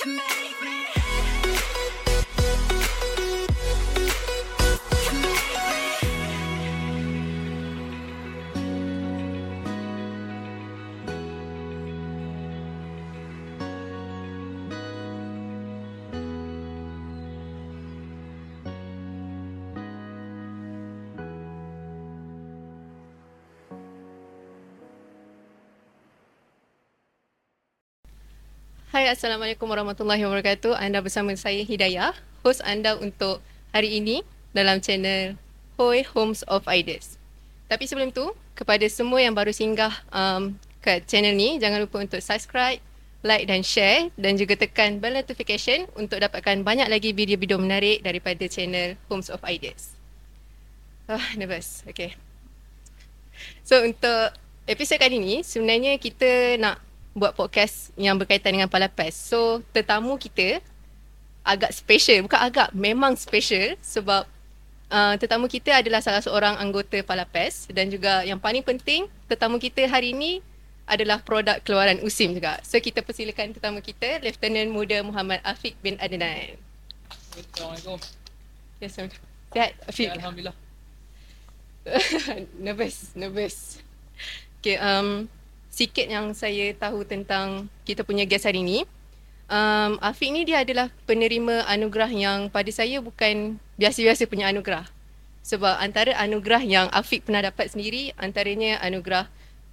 Command. Hai Assalamualaikum warahmatullahi wabarakatuh. Anda bersama saya Hidayah Host anda untuk hari ini Dalam channel Hoi Homes of Ideas. Tapi sebelum tu Kepada semua yang baru singgah um, Ke channel ni Jangan lupa untuk subscribe Like dan share Dan juga tekan bell notification Untuk dapatkan banyak lagi video-video menarik Daripada channel Homes of Ideas. Ah, nervous. Okay. So untuk episod kali ni Sebenarnya kita nak buat podcast yang berkaitan dengan Palapas. So, tetamu kita agak special. Bukan agak, memang special sebab uh, tetamu kita adalah salah seorang anggota Palapas dan juga yang paling penting, tetamu kita hari ini adalah produk keluaran USIM juga. So, kita persilakan tetamu kita, Lieutenant Muda Muhammad Afiq bin Adnan. Assalamualaikum. Yes, sir. Sihat, Afiq? Ya, Alhamdulillah. nervous, nervous. Okay, um, sikit yang saya tahu tentang kita punya guest hari ni. Um, Afiq ni dia adalah penerima anugerah yang pada saya bukan biasa-biasa punya anugerah. Sebab antara anugerah yang Afiq pernah dapat sendiri, antaranya anugerah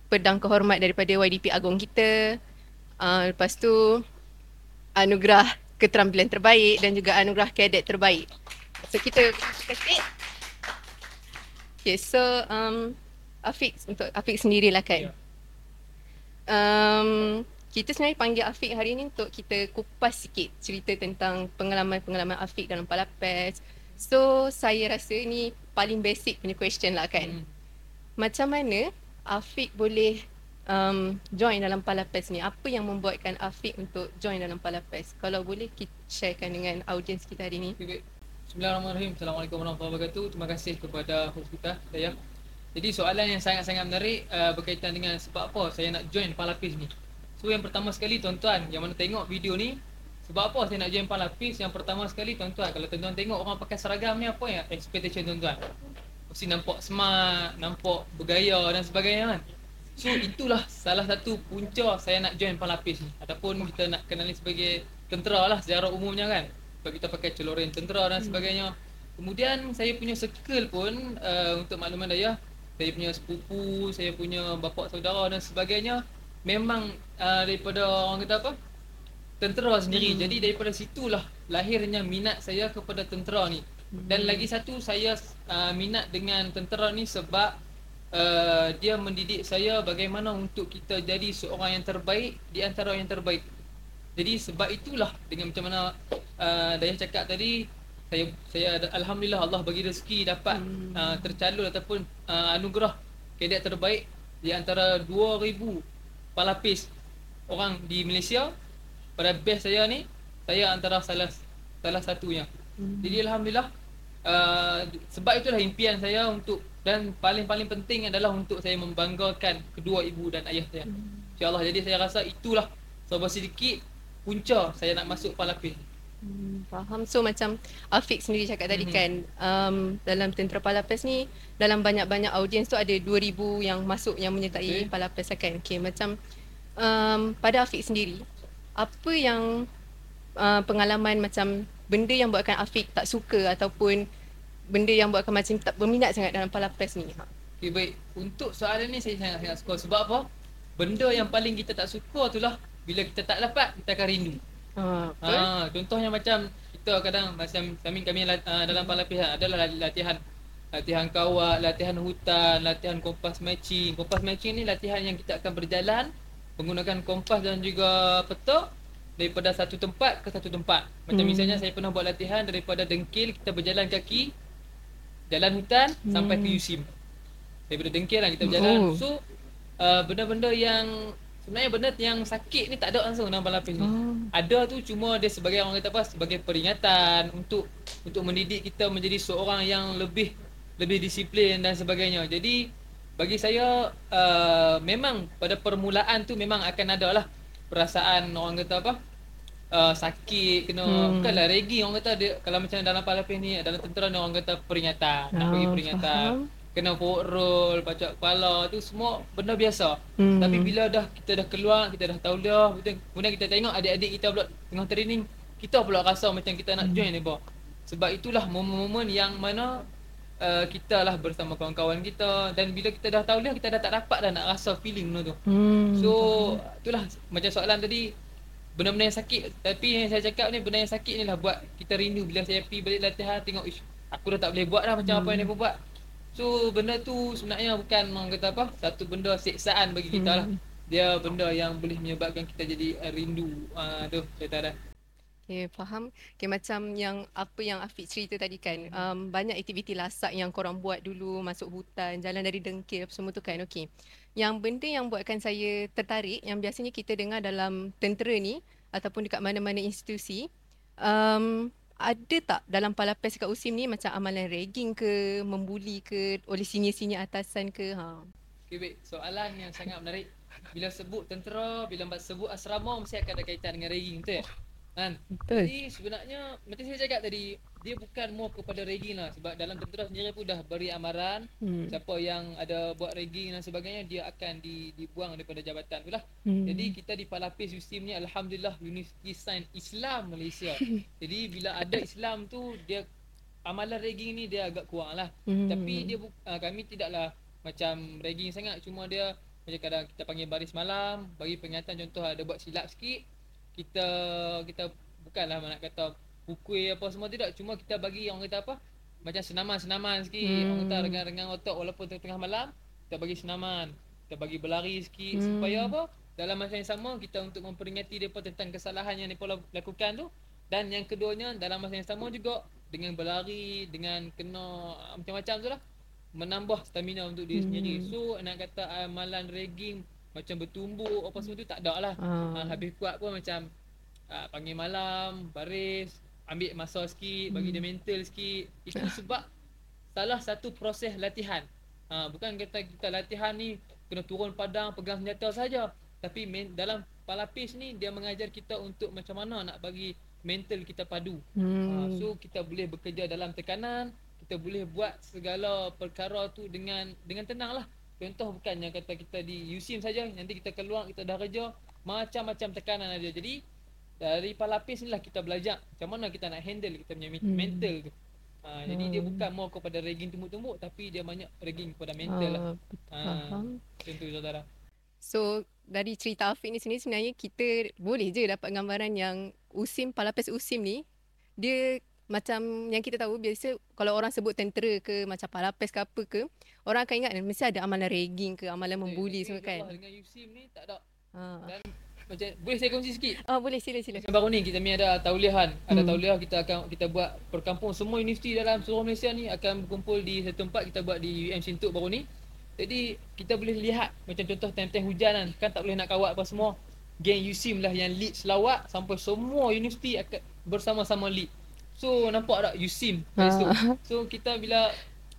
pedang kehormat daripada YDP Agong kita. Uh, lepas tu anugerah keterampilan terbaik dan juga anugerah kadet terbaik. So kita kasih. Okay, so um, Afiq untuk Afiq sendirilah kan. Ya. Um, kita sebenarnya panggil Afiq hari ni untuk kita kupas sikit cerita tentang pengalaman-pengalaman Afiq dalam Palapes. So, saya rasa ni paling basic punya question lah kan. Hmm. Macam mana Afiq boleh um, join dalam Palapes ni? Apa yang membuatkan Afiq untuk join dalam Palapes? Kalau boleh kita sharekan dengan audiens kita hari ni. Okay, baik. Bismillahirrahmanirrahim. Assalamualaikum warahmatullahi wabarakatuh. Terima kasih kepada host kita, saya. Jadi soalan yang sangat-sangat menarik uh, berkaitan dengan sebab apa saya nak join Palapis ni. So yang pertama sekali tuan-tuan, yang mana tengok video ni, sebab apa saya nak join Palapis? Yang pertama sekali tuan-tuan, kalau tuan-tuan tengok orang pakai seragam ni apa yang expectation tuan-tuan? Mesti nampak smart, nampak bergaya dan sebagainya kan. So itulah salah satu punca saya nak join Palapis ni. Ataupun kita nak kenali sebagai tentera lah secara umumnya kan. Sebab kita pakai celorin tentera dan sebagainya. Kemudian saya punya circle pun uh, untuk makluman daya, saya punya sepupu, saya punya bapa saudara dan sebagainya memang uh, daripada orang kata apa? Tentera sendiri. Hmm. Jadi daripada situlah lahirnya minat saya kepada tentera ni. Dan lagi satu saya uh, minat dengan tentera ni sebab uh, dia mendidik saya bagaimana untuk kita jadi seorang yang terbaik di antara yang terbaik. Jadi sebab itulah dengan macam mana uh, Dayah cakap tadi saya saya ada- alhamdulillah Allah bagi rezeki dapat hmm. uh, tercalon ataupun uh, anugerah kadet terbaik di antara 2000 palapis orang di Malaysia pada best saya ni saya antara salah salah satunya. Hmm. Jadi alhamdulillah uh, sebab itulah impian saya untuk dan paling-paling penting adalah untuk saya membanggakan kedua ibu dan ayah saya. Hmm. InsyaAllah jadi saya rasa itulah sebab sedikit punca saya nak masuk palapis. Hmm, faham. So macam Afiq sendiri cakap tadi Mhm. kan um, dalam Tentera Palapes ni dalam banyak-banyak audiens tu ada 2000 yang masuk yang menyertai Betul. Palapes kan. Okay, macam um, pada Afiq sendiri apa yang uh, pengalaman macam benda yang buatkan Afiq tak suka ataupun benda yang buatkan macam tak berminat sangat dalam Palapes ni? Ha. Okay baik Untuk soalan ni saya sangat-sangat suka Sebab apa? Benda yang paling kita tak suka tu lah Bila kita tak dapat Kita akan rindu Ha, betul? ha, Contohnya macam Kita kadang Macam kami kami ah, dalam palapihan Adalah latihan Latihan kawat Latihan hutan Latihan kompas matching Kompas matching ni latihan yang kita akan berjalan Menggunakan kompas dan juga peta Daripada satu tempat ke satu tempat Macam Hmm. misalnya saya pernah buat latihan Daripada Dengkil Kita berjalan kaki Jalan hutan Sampai ke Hmm. Yusim Daripada Dengkil lah kita berjalan Oh. So uh, Benda-benda yang Sebenarnya benda yang sakit ni tak ada langsung dalam balapis ni Oh. ada tu cuma dia sebagai orang kata apa sebagai peringatan untuk untuk mendidik kita menjadi seorang yang lebih lebih disiplin dan sebagainya. Jadi bagi saya uh, memang pada permulaan tu memang akan ada lah perasaan orang kata apa uh, sakit kena Hmm. bukanlah ragging orang kata dia kalau macam dalam palapis ni dalam tentera ni orang kata peringatan nak Oh, bagi peringatan faham. Kena roll pacak kepala tu semua benda biasa. Hmm. tapi bila dah kita dah keluar kita dah tahu dah betul kemudian kita tengok adik-adik kita pula tengah training kita pula rasa macam kita nak join ni bah sebab itulah momen-momen yang mana uh, kita lah bersama kawan-kawan kita. Dan bila kita dah tahu dah kita dah tak dapat dah nak rasa feeling benda tu. Hmm. So itulah macam soalan tadi. Benda-benda yang sakit tapi yang saya cakap ni benda yang sakit ni lah buat kita rindu. Bila saya pergi balik latihan tengok ish aku dah tak boleh buat dah macam apa yang dia buat. So benda tu sebenarnya bukan orang kata apa satu benda siksaan bagi kita lah. Dia benda yang boleh menyebabkan kita jadi uh, rindu. Ah tu saya tak ada. Okay, faham. Okay, macam yang apa yang Afiq cerita tadi kan, um, banyak aktiviti lasak yang korang buat dulu, masuk hutan, jalan dari dengkil, semua tu kan, okay. Yang benda yang buatkan saya tertarik, yang biasanya kita dengar dalam tentera ni, ataupun dekat mana-mana institusi, um, ada tak dalam palapes kat USIM ni macam amalan ragging ke, membuli ke, oleh senior-senior atasan ke? Ha. Okay baik, soalan yang sangat menarik. Bila sebut tentera, bila sebut asrama mesti akan ada kaitan dengan ragging betul tak? Kan? Betul. Jadi sebenarnya macam saya cakap tadi, dia bukan more kepada ragging lah sebab dalam tentera sendiri pun dah beri amaran Hmm. siapa yang ada buat ragging dan sebagainya dia akan di, dibuang daripada jabatan tu lah. Hmm. Jadi kita di Palapis USIM ni alhamdulillah Universiti Sains Islam Malaysia. Jadi bila ada Islam tu dia amalan ragging ni dia agak kurang lah. Hmm. Tapi dia uh, kami tidaklah macam ragging sangat cuma dia macam kadang kita panggil baris malam, bagi peringatan contoh ada buat silap sikit, kita kita bukanlah nak kata pukul apa semua tidak, cuma kita bagi orang kata apa? Macam senaman-senaman sikit, hmm. orang kata Hmm. rengang-rengang otak walaupun tengah malam, kita bagi senaman, kita bagi berlari sikit Hmm. supaya apa? Dalam masa yang sama kita untuk memperingati depa tentang kesalahan yang depa lakukan tu dan yang keduanya dalam masa yang sama juga dengan berlari, dengan kena ah, macam-macam tu lah menambah stamina untuk diri Hmm. sendiri. So nak kata amalan ragging macam bertumbuk apa semua tu tak ada lah. Ah. Ha, habis kuat pun macam uh, panggil malam, baris, ambil masa sikit, bagi dia mental sikit. Itu sebab salah satu proses latihan. Ha, bukan kata kita latihan ni kena turun padang, pegang senjata saja. Tapi men, dalam palapis ni dia mengajar kita untuk macam mana nak bagi mental kita padu. Hmm. Ha, so kita boleh bekerja dalam tekanan, kita boleh buat segala perkara tu dengan dengan tenang lah. Contoh bukannya kata kita di USIM saja, nanti kita keluar kita dah kerja, macam-macam tekanan ada. Jadi dari palapis ni lah kita belajar macam mana kita nak handle kita punya Hmm. mental tu. Ha, jadi dia Hmm. bukan more kepada ragging tumbuk-tumbuk tapi dia banyak ragging kepada mental lah. Ah, betul, Ha, faham. tu saudara. So dari cerita Afiq ni sendiri sebenarnya kita boleh je dapat gambaran yang USIM, Palapis USIM ni dia macam yang kita tahu biasa kalau orang sebut tentera ke macam Palapis ke apa ke orang akan ingat mesti ada amalan ragging ke amalan membuli semua kan. Dengan USIM ni tak ada. Ha. Dan macam boleh saya kongsi sikit? Ah boleh sila sila. Macam baru ni kita ni ada tauliahan. Ada Hmm. tauliah kita akan kita buat perkampung semua universiti dalam seluruh Malaysia ni akan berkumpul di satu tempat kita buat di UM Sintuk baru ni. Jadi kita boleh lihat macam contoh time-time hujan kan, kan tak boleh nak kawat apa semua. Geng USIM lah yang lead selawat sampai semua universiti akan bersama-sama lead. So nampak tak USIM situ. Ah. So kita bila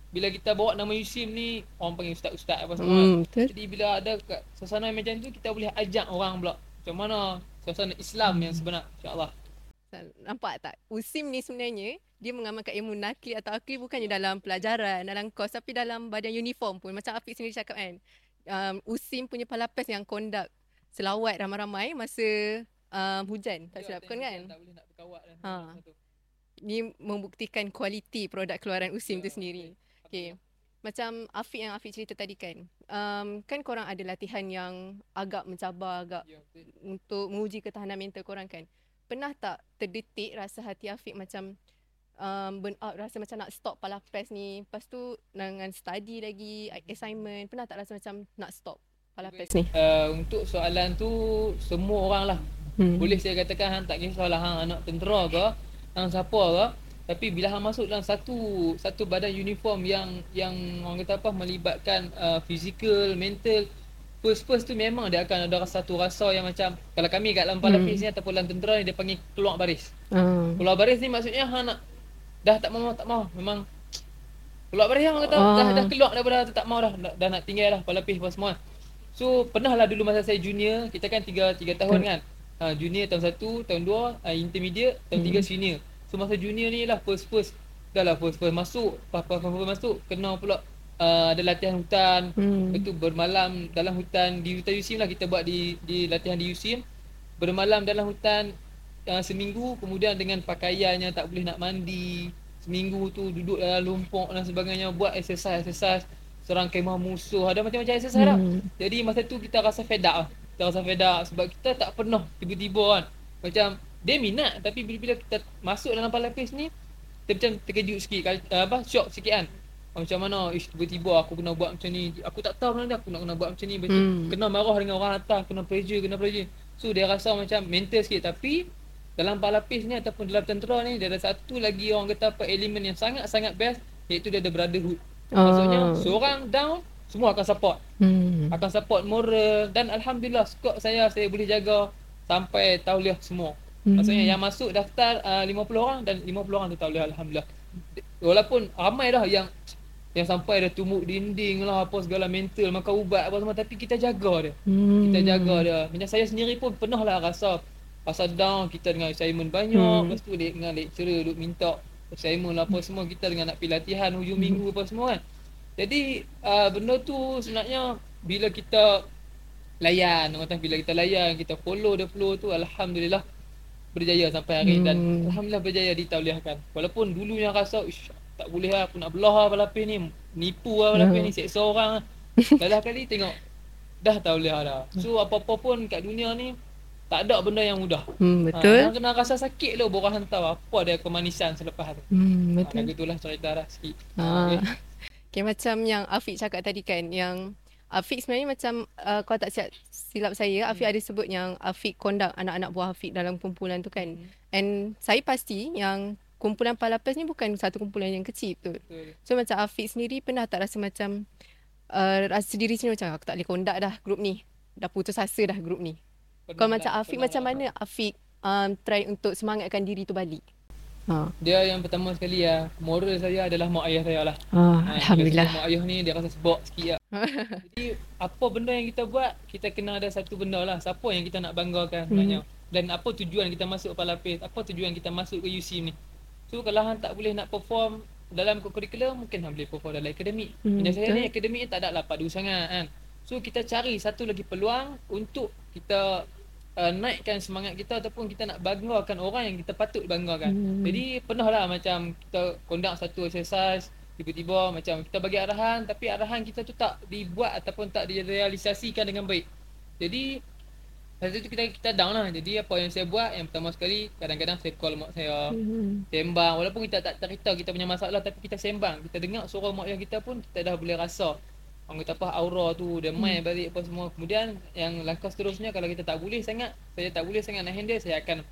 bila kita bawa nama USIM ni orang panggil ustaz-ustaz apa semua. Hmm, betul. Jadi bila ada kat suasana macam tu kita boleh ajak orang pula macam mana suasana Islam yang sebenar insya-Allah. Nampak tak? USIM ni sebenarnya dia mengamalkan ilmu nakli atau akli bukannya dalam pelajaran, dalam kos tapi dalam badan uniform pun. Macam Afiq sendiri cakap kan. Um, USIM punya palapes yang conduct selawat ramai-ramai masa um, hujan. Tak silap kan kan? Tak boleh nak berkawat dan Ha. macam tu. Ni membuktikan kualiti produk keluaran USIM tu Ya, sendiri. Okay. Macam Afiq yang Afiq cerita tadi kan. Um, kan korang ada latihan yang agak mencabar, agak Ya, betul. untuk menguji ketahanan mental korang kan. Pernah tak terdetik rasa hati Afiq macam um, burn out, rasa macam nak stop palapes ni. Lepas tu dengan study lagi, assignment. Pernah tak rasa macam nak stop palapes ni? Uh, untuk soalan tu semua orang lah Hmm. boleh saya katakan hang tak kisahlah hang anak tentera ke hang siapa ke tapi bila hang masuk dalam satu satu badan uniform yang yang orang kata apa melibatkan uh, physical mental first first tu memang dia akan ada satu rasa yang macam kalau kami kat dalam palapis Hmm. ni ataupun dalam tentera ni dia panggil keluar baris Ah. keluar baris ni maksudnya hang nak dah tak mau tak mau memang keluar baris hang kata Ah. dah dah keluar daripada tu tak mau dah dah, dah nak tinggal dah palapis apa semua so pernah lah dulu masa saya junior kita kan 3 3 tahun Hmm. kan uh, junior tahun 1, tahun 2 uh, intermediate, tahun Hmm. 3 senior. So masa junior ni lah first first dah lah first first masuk, pas masuk kena pula uh, ada latihan hutan. Hmm. Lepas tu bermalam dalam hutan di hutan USIM lah kita buat di di latihan di USIM. Bermalam dalam hutan uh, seminggu kemudian dengan pakaiannya tak boleh nak mandi. Seminggu tu duduk dalam lumpur dan sebagainya buat exercise exercise serang kemah musuh ada macam-macam exercise lah. Hmm. Jadi masa tu kita rasa fed up lah. Kita rasa fed up sebab kita tak pernah tiba-tiba kan. Macam dia minat tapi bila-bila kita masuk dalam palapis ni kita macam terkejut sikit uh, apa shock sikit kan. Ah, Macam mana ish tiba-tiba aku kena buat macam ni. Aku tak tahu benda aku nak kena buat macam ni. Macam Hmm. kena marah dengan orang atas, kena pressure, kena pressure. So dia rasa macam mental sikit tapi dalam palapis ni ataupun dalam tentera ni dia ada satu lagi orang kata apa elemen yang sangat-sangat best iaitu dia ada brotherhood. Maksudnya Ah. seorang down semua akan support Hmm. akan support moral dan alhamdulillah skop saya saya boleh jaga sampai tauliah semua. Hmm. Maksudnya yang masuk daftar uh, 50 orang dan 50 orang tu tauliah alhamdulillah. Walaupun ramai dah yang yang sampai dah tumuk dinding lah apa segala mental makan ubat apa semua tapi kita jaga dia. Hmm. Kita jaga dia. Macam saya sendiri pun pernah lah rasa rasa down kita dengan assignment banyak Hmm. lepas tu dia dengan lecturer duk minta assignment lah apa semua kita dengan nak pergi latihan hujung minggu apa semua kan. Jadi uh, benda tu sebenarnya bila kita layan orang kata bila kita layan kita follow the flow tu alhamdulillah berjaya sampai hari hmm. dan alhamdulillah berjaya ditauliahkan. Walaupun dulunya rasa ish tak boleh lah aku nak belah lah balapin ni nipu lah balapin ni seksa orang lah. Dah kali tengok dah tauliah dah. So apa-apa pun kat dunia ni tak ada benda yang mudah. Hmm, Ha, betul. yang kena rasa sakit lo borang hantar apa dia kemanisan selepas tu. Hmm, Ha, betul. lagu itulah cerita dah sikit. Ha. Okay. Okay, macam yang Afiq cakap tadi kan, yang Afiq sebenarnya macam uh, kalau tak silap, silap saya, Afiq ada sebut yang Afiq conduct anak-anak buah Afiq dalam kumpulan tu kan. And saya pasti yang kumpulan Palapes ni bukan satu kumpulan yang kecil betul. Betul. So macam Afiq sendiri pernah tak rasa macam uh, rasa diri sendiri macam aku tak boleh conduct dah grup ni. Dah putus asa dah grup ni. Pernah Kalau lah, macam Afiq pernah macam lah. mana Afiq um, try untuk semangatkan diri tu balik? Ha. Dia yang pertama sekali ya, moral saya adalah mak ayah saya lah. Ah, Ha, Alhamdulillah. bila Mak ayah ni dia rasa sebab sikit lah. Jadi apa benda yang kita buat, kita kena ada satu benda lah. Siapa yang kita nak banggakan sebenarnya. Dan apa tujuan kita masuk Palapis, apa tujuan kita masuk ke UCM ni. So kalau hang tak boleh nak perform dalam kurikulum, mungkin hang boleh perform dalam akademik. Hmm, Macam saya ni akademik ni tak ada lah padu sangat kan. So kita cari satu lagi peluang untuk kita uh, naikkan semangat kita ataupun kita nak banggakan orang yang kita patut banggakan. Hmm. Jadi pernah lah macam kita conduct satu exercise tiba-tiba macam kita bagi arahan tapi arahan kita tu tak dibuat ataupun tak direalisasikan dengan baik. Jadi Lepas tu kita kita down lah. Jadi apa yang saya buat yang pertama sekali kadang-kadang saya call mak saya Hmm. sembang walaupun kita tak cerita kita punya masalah tapi kita sembang. Kita dengar suara mak ayah kita pun kita dah boleh rasa orang kata apa aura tu dia main balik apa semua. Kemudian yang langkah seterusnya kalau kita tak boleh sangat saya tak boleh sangat nak handle saya akan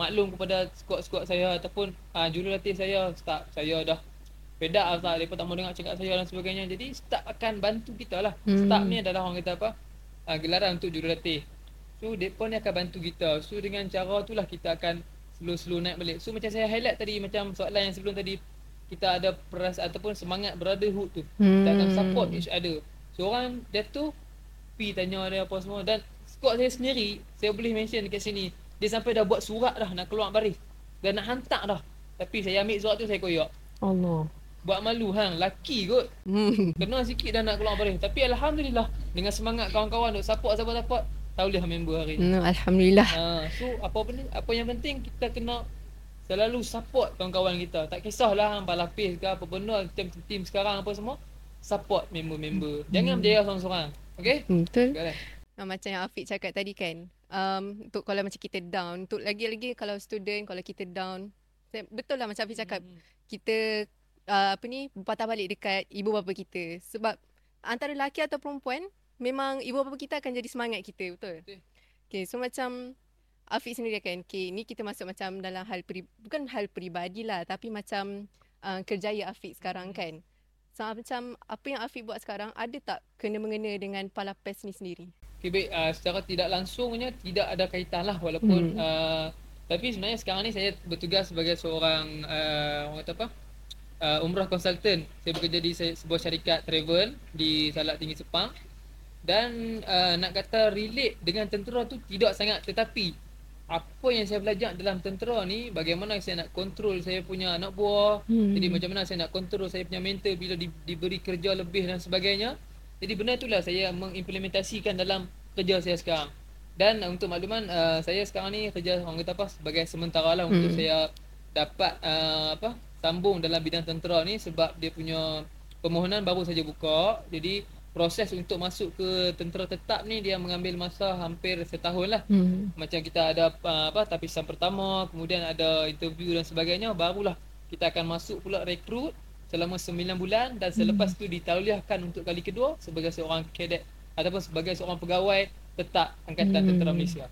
maklum kepada squad-squad saya ataupun uh, jurulatih saya start saya dah fed up lah mereka tak mau dengar cakap saya dan sebagainya. Jadi staff akan bantu kita lah. Hmm. Staff ni adalah orang kata apa uh, gelaran untuk jurulatih. So mereka ni akan bantu kita. So dengan cara tu lah kita akan slow-slow naik balik. So macam saya highlight tadi macam soalan yang sebelum tadi kita ada peras ataupun semangat brotherhood tu. Kita akan Hmm. support each other. Seorang dia tu pi tanya dia apa semua dan squad saya sendiri saya boleh mention dekat sini dia sampai dah buat surat dah nak keluar baris dan nak hantar dah. Tapi saya ambil surat tu saya koyak. Allah. Buat malu hang, laki kot. Hmm. Kena sikit dah nak keluar baris. Tapi alhamdulillah dengan semangat kawan-kawan duk support support support tauliah member hari ni. Hmm, Alhamdulillah. Ha, so apa benda apa yang penting kita kena selalu support kawan-kawan kita. Tak kisahlah hang balapis ke apa benda team-team sekarang apa semua support member-member. Jangan berjaya seorang-seorang. Okey? Hmm, Betul. Sekarang. Ah, macam yang Afiq cakap tadi kan. Um, untuk kalau macam kita down, untuk lagi-lagi kalau student, kalau kita down, betul lah macam Afiq cakap, Hmm. kita uh, apa ni, berpatah balik dekat ibu bapa kita. Sebab antara lelaki atau perempuan, memang ibu bapa kita akan jadi semangat kita, betul? Betul. Okay, so macam Afiq sendiri kan, okay, ni kita masuk macam dalam hal, peri, bukan hal peribadi lah, tapi macam uh, kerjaya Afiq sekarang kan. So macam apa yang Afiq buat sekarang, ada tak kena-mengena dengan Palapes ni sendiri? Okay, baik. Uh, secara tidak langsungnya tidak ada kaitan lah walaupun Hmm. uh, tapi sebenarnya sekarang ni saya bertugas sebagai seorang uh, orang kata apa? Uh, umrah consultant. Saya bekerja di se- sebuah syarikat travel di Salak Tinggi Sepang dan uh, nak kata relate dengan tentera tu tidak sangat tetapi apa yang saya belajar dalam tentera ni bagaimana saya nak kontrol saya punya anak buah. Hmm. jadi macam mana saya nak kontrol saya punya mental bila di, diberi kerja lebih dan sebagainya. Jadi benda itulah saya mengimplementasikan dalam kerja saya sekarang. Dan uh, untuk makluman uh, saya sekarang ni kerja orang kata apa? Sebagai sementara lah untuk Hmm. saya dapat uh, apa? Sambung dalam bidang tentera ni sebab dia punya permohonan baru saja buka. Jadi proses untuk masuk ke tentera tetap ni dia mengambil masa hampir setahun lah Hmm. macam kita ada uh, apa tapisan pertama kemudian ada interview dan sebagainya barulah kita akan masuk pula rekrut selama 9 bulan dan selepas tu ditauliahkan untuk kali kedua sebagai seorang kadet ataupun sebagai seorang pegawai tetap angkatan Hmm. tentera Malaysia.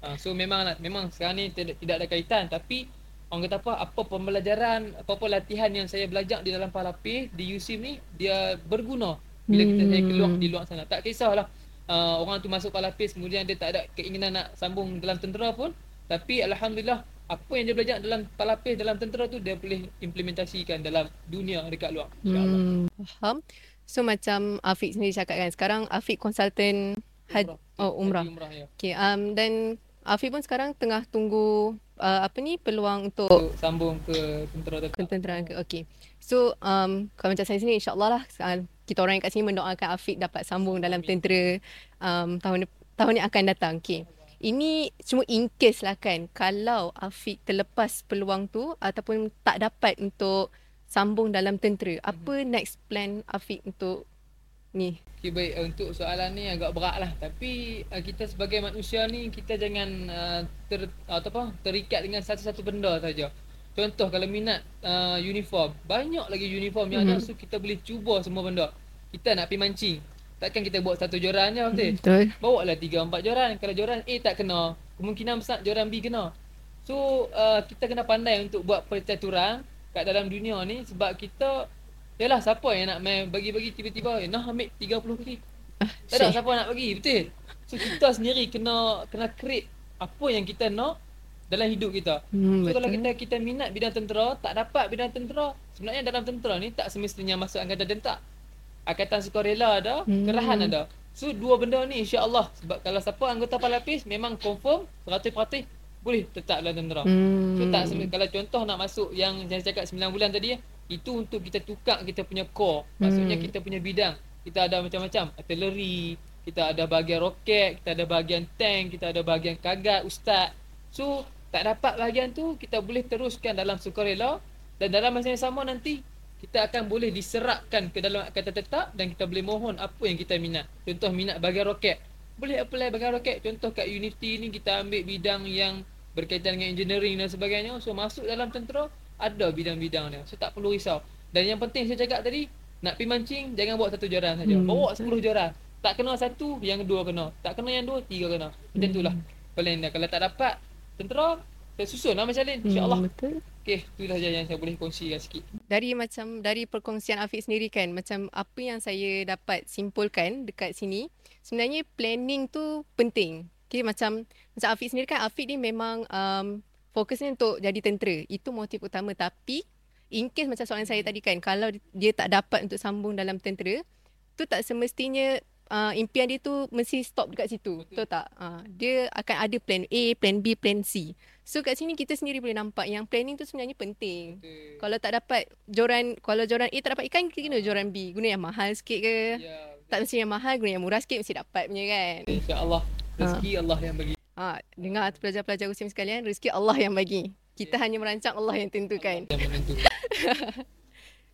Uh, so memang memang sekarang ni tidak, tidak ada kaitan tapi orang kata apa apa pembelajaran apa-apa latihan yang saya belajar di dalam Palapis di USIM ni dia berguna bila kita saya keluar di luar sana. Tak kisahlah uh, orang tu masuk Palapis kemudian dia tak ada keinginan nak sambung dalam tentera pun tapi alhamdulillah apa yang dia belajar dalam Palapis dalam tentera tu dia boleh implementasikan dalam dunia dekat luar. InsyaAllah. Hmm. Faham. So macam Afiq sendiri cakap kan sekarang Afiq konsultan had oh umrah. Haji umrah ya. Okay, um, dan Afiq pun sekarang tengah tunggu uh, apa ni peluang untuk Untuk sambung ke tentera tetap. ketenteraan ke. Okay. So um, kalau macam saya sini insyaAllah lah uh, kita orang yang kat sini mendoakan Afiq dapat sambung dalam tentera um, tahun tahun yang akan datang. Okay. Ini cuma in case lah kan kalau Afiq terlepas peluang tu ataupun tak dapat untuk sambung dalam tentera. Apa next plan Afiq untuk ni? Okay, baik uh, untuk soalan ni agak berat lah tapi uh, kita sebagai manusia ni kita jangan uh, ter atau apa terikat dengan satu-satu benda saja. Contoh kalau minat uh, uniform, banyak lagi uniform yang ada Mhm. so kita boleh cuba semua benda. Kita nak pergi mancing. Takkan kita buat satu joran je betul? Betul. Bawa lah 3 4 joran. Kalau joran A tak kena, kemungkinan besar joran B kena. So uh, kita kena pandai untuk buat percaturan kat dalam dunia ni sebab kita Yalah siapa yang nak main bagi-bagi tiba-tiba eh, nak ambil 30 kali. Ah, Tak ada siapa nak bagi, betul? So kita sendiri kena kena create apa yang kita nak dalam hidup kita. Hmm, so kalau kita kita minat bidang tentera, tak dapat bidang tentera, sebenarnya dalam tentera ni tak semestinya masuk angkatan dentak. Angkatan sukarela ada, Hmm. kerahan ada. So dua benda ni insya-Allah sebab kalau siapa anggota palapis memang confirm 100% boleh tetap dalam tentera. Hmm. So tak sem- kalau contoh nak masuk yang saya cakap 9 bulan tadi itu untuk kita tukar kita punya core. Maksudnya Hmm. kita punya bidang. Kita ada macam-macam, artillery, kita ada bahagian roket, kita ada bahagian tank, kita ada bahagian kagat, ustaz. So tak dapat bahagian tu kita boleh teruskan dalam sukarela dan dalam masa yang sama nanti kita akan boleh diserapkan ke dalam angkatan tetap dan kita boleh mohon apa yang kita minat. Contoh minat bahagian roket. Boleh apply bahagian roket. Contoh kat Unity ni kita ambil bidang yang berkaitan dengan engineering dan sebagainya. So masuk dalam tentera ada bidang-bidang dia. So tak perlu risau. Dan yang penting saya cakap tadi, nak pergi mancing jangan bawa satu joran saja. Hmm. Bawa 10 joran. Tak kena satu, yang dua kena. Tak kena yang dua, tiga kena. Macam itulah plan dia. Kalau tak dapat tentera, saya susun lah Macam Lin. InsyaAllah. Hmm, betul. Okey, itulah saja yang saya boleh kongsikan sikit. dari macam dari perkongsian Afiq sendiri kan macam apa yang saya dapat simpulkan dekat sini sebenarnya planning tu penting. Okay, macam macam Afiq sendiri kan Afiq ni memang um, fokusnya untuk jadi tentera. Itu motif utama tapi in case macam soalan saya tadi kan kalau dia tak dapat untuk sambung dalam tentera tu tak semestinya uh, impian dia tu mesti stop dekat situ. Betul, tak? Uh, dia akan ada plan A, plan B, plan C. So kat sini kita sendiri boleh nampak yang planning tu sebenarnya penting. Betul. Kalau tak dapat joran, kalau joran A tak dapat ikan, kita guna joran B. Guna yang mahal sikit ke? Ya, Tak mesti yang mahal, guna yang murah sikit mesti dapat punya kan? insya-Allah rezeki Allah yang bagi. Ha, dengar tu pelajar-pelajar Muslim sekalian, rezeki Allah yang bagi. Kita hanya merancang, Allah yang tentukan. Yang menentukan.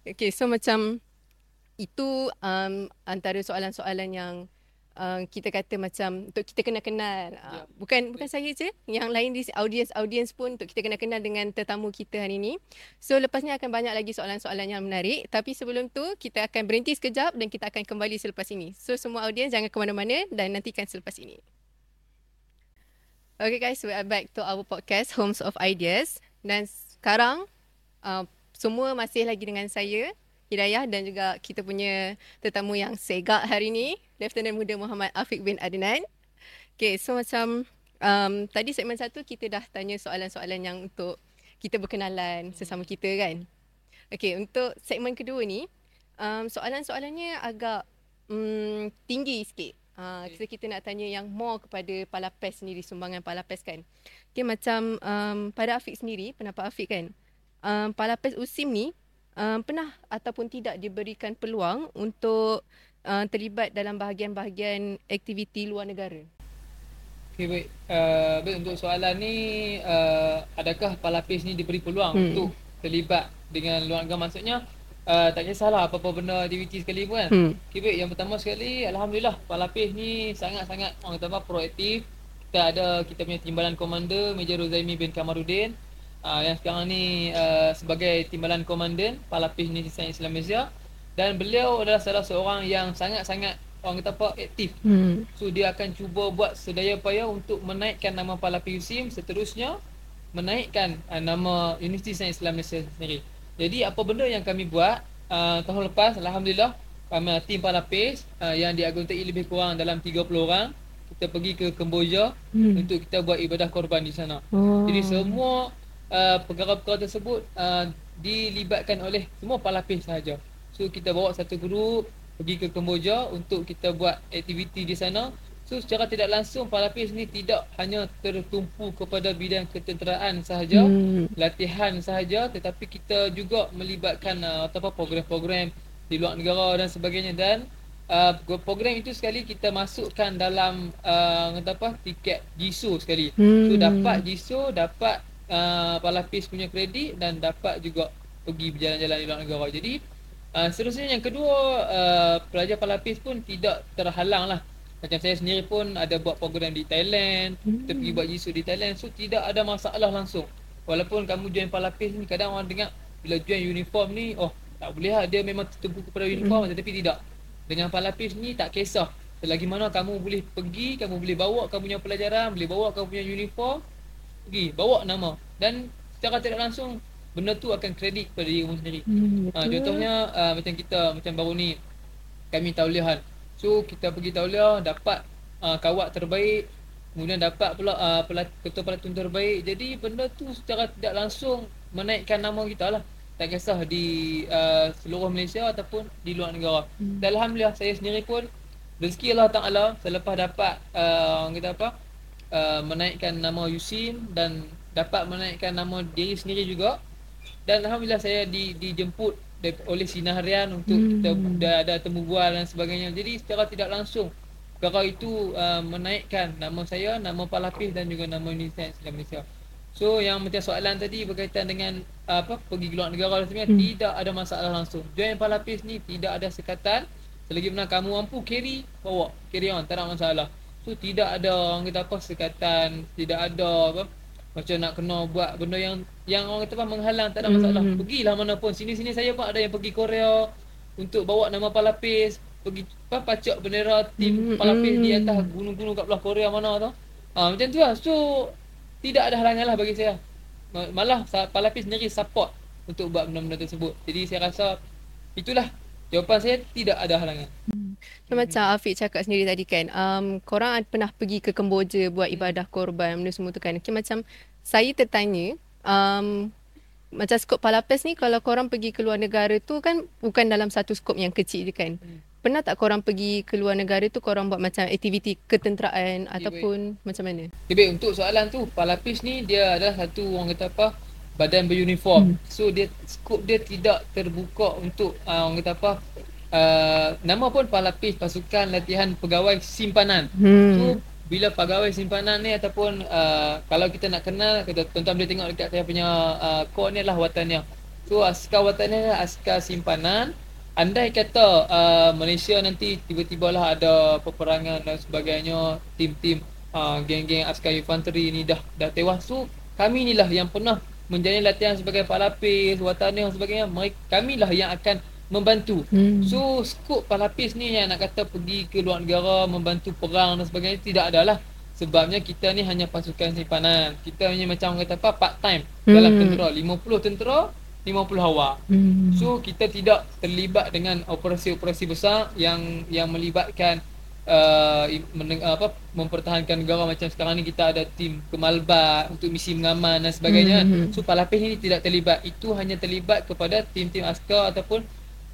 Okay, so macam itu um, antara soalan-soalan yang uh, kita kata macam untuk kita kena kenal. Uh, Ya. bukan bukan saya je, yang lain di audience-audience pun untuk kita kena kenal dengan tetamu kita hari ini. So lepas ni akan banyak lagi soalan-soalan yang menarik. Tapi sebelum tu kita akan berhenti sekejap dan kita akan kembali selepas ini. So semua audience jangan ke mana-mana dan nantikan selepas ini. Okay guys, we are back to our podcast Homes of Ideas dan sekarang uh, semua masih lagi dengan saya Hidayah dan juga kita punya tetamu yang segak hari ni Lieutenant Muda Muhammad Afiq bin Adnan. Okay, so macam um, tadi segmen satu kita dah tanya soalan-soalan yang untuk kita berkenalan sesama kita kan. Okay, untuk segmen kedua ni um, soalan-soalannya agak um, tinggi sikit. Uh, so kita nak tanya yang more kepada Palapes sendiri, sumbangan Palapes kan. Okay, macam um, pada Afiq sendiri, pendapat Afiq kan, um, Palapis USIM ni um, pernah ataupun tidak diberikan peluang untuk uh, terlibat dalam bahagian-bahagian aktiviti luar negara. Okay baik. Uh, baik untuk soalan ni uh, adakah Palapis ni diberi peluang Hmm. hmm. untuk terlibat dengan luar negara maksudnya uh, tak kisahlah apa-apa benda aktiviti sekali pun kan. Hmm. Okay baik yang pertama sekali alhamdulillah Palapis ni sangat-sangat orang kata apa proaktif. Kita ada kita punya timbalan komander Major Rozaimi bin Kamarudin uh, yang sekarang ni uh, sebagai timbalan komandan Palapis Sains Islam Malaysia dan beliau adalah salah seorang yang sangat-sangat orang kata apa aktif Hmm. So dia akan cuba buat sedaya upaya untuk menaikkan nama Palapi USIM seterusnya menaikkan uh, nama Universiti Sains Islam Malaysia sendiri. Jadi apa benda yang kami buat uh, tahun lepas alhamdulillah kami tim Palapis uh, yang diaguntai lebih kurang dalam 30 orang kita pergi ke Kemboja hmm. untuk kita buat ibadah korban di sana. Oh. Jadi semua uh, perkara-perkara tersebut uh, dilibatkan oleh semua palapis sahaja. So kita bawa satu grup pergi ke Kemboja untuk kita buat aktiviti di sana. So secara tidak langsung palapis ni tidak hanya tertumpu kepada bidang ketenteraan sahaja, Hmm. latihan sahaja tetapi kita juga melibatkan uh, apa program-program di luar negara dan sebagainya dan uh, program itu sekali kita masukkan dalam uh, kata apa tiket JISO sekali. Hmm. So dapat JISO, dapat uh, palapis punya kredit dan dapat juga pergi berjalan-jalan di luar negara. Jadi uh, seterusnya yang kedua uh, pelajar palapis pun tidak terhalang lah. Macam saya sendiri pun ada buat program di Thailand, kita pergi buat JISO di Thailand. So tidak ada masalah langsung. Walaupun kamu join palapis ni kadang orang dengar bila join uniform ni oh tak boleh lah dia memang tertumpu kepada uniform tetapi tidak. Dengan palapis ni tak kisah. Selagi mana kamu boleh pergi, kamu boleh bawa kamu punya pelajaran, boleh bawa kamu punya uniform, pergi bawa nama dan secara tidak langsung benda tu akan kredit kepada diri kamu sendiri. Hmm, Ha, contohnya uh, macam kita macam baru ni kami tauliahan. So kita pergi tauliah dapat uh, kawat terbaik kemudian dapat pula uh, pelat, ketua pelatun terbaik. Jadi benda tu secara tidak langsung menaikkan nama kita lah. Tak kisah di uh, seluruh Malaysia ataupun di luar negara. Hmm. Dan alhamdulillah saya sendiri pun rezeki Allah Taala selepas dapat uh, orang kata apa uh, menaikkan nama Yusin dan dapat menaikkan nama diri sendiri juga dan alhamdulillah saya di, dijemput oleh Sinar Harian untuk Hmm. kita dah ada temu bual dan sebagainya. Jadi secara tidak langsung perkara itu uh, menaikkan nama saya, nama Palapis dan juga nama Universiti Islam Malaysia. So yang macam soalan tadi berkaitan dengan uh, apa pergi ke luar negara dan sebagainya Hmm. tidak ada masalah langsung. Join Palapis ni tidak ada sekatan selagi mana kamu mampu carry bawa carry on tak ada masalah. So tidak ada orang kata apa sekatan, tidak ada apa macam nak kena buat benda yang yang orang kata apa menghalang tak ada masalah. Hmm. Pergilah mana pun. Sini-sini saya pun ada yang pergi Korea untuk bawa nama Palapis, pergi apa pacak bendera tim Hmm, Palapis di hmm. atas gunung-gunung kat belah Korea mana tu. Ah macam tu lah. So tidak ada halangan lah bagi saya. Ma- Malah Palapis sendiri support untuk buat benda-benda tersebut. Jadi saya rasa itulah jawapan saya tidak ada halangan. So, macam Afiq cakap sendiri tadi kan, um, korang pernah pergi ke Kemboja buat ibadah korban, benda semua tu kan. Okay, macam saya tertanya, um, macam skop Palapes ni kalau korang pergi ke luar negara tu kan bukan dalam satu skop yang kecil je kan. Hmm. Pernah tak korang pergi ke luar negara tu korang buat macam aktiviti ketenteraan Ya, ataupun macam mana? Okay, baik untuk soalan tu Palapis ni dia adalah satu orang kata apa badan beruniform. Hmm. So dia skop dia tidak terbuka untuk uh, orang kata apa uh, nama pun Palapis pasukan latihan pegawai simpanan. Hmm. So bila pegawai simpanan ni ataupun uh, kalau kita nak kenal kita tuan-tuan boleh tengok dekat saya punya uh, kod ni lah watannya. So askar watannya adalah askar simpanan. Andai kata uh, Malaysia nanti tiba-tiba lah ada peperangan dan sebagainya, tim-tim uh, geng-geng askar infanteri ni dah dah tewas. So kami ni lah yang pernah menjalani latihan sebagai palapis, watannya dan sebagainya. Mereka, kami lah yang akan membantu. Hmm. So skop palapis ni yang nak kata pergi ke luar negara membantu perang dan sebagainya tidak adalah sebabnya kita ni hanya pasukan simpanan. Kita hanya macam orang kata apa part time dalam Hmm. tentera 50 tentera 50 awak. Hmm. So kita tidak terlibat dengan operasi-operasi besar yang yang melibatkan uh, meneng, apa mempertahankan negara macam sekarang ni kita ada tim ke Malbat untuk misi mengaman dan sebagainya. Mhm. So Palapis ni tidak terlibat. Itu hanya terlibat kepada tim-tim askar ataupun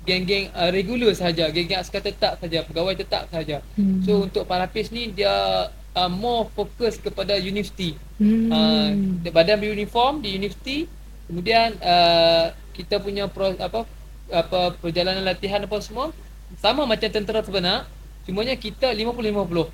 geng-geng uh, regular sahaja, geng-geng askar tetap saja, pegawai tetap saja. Hmm. So untuk Palapis ni dia uh, more fokus kepada universiti. Hmm. Uh, badan beruniform di universiti. Kemudian uh, kita punya pro, apa apa perjalanan latihan apa semua sama macam tentera sebenar. Cumanya kita 50-50.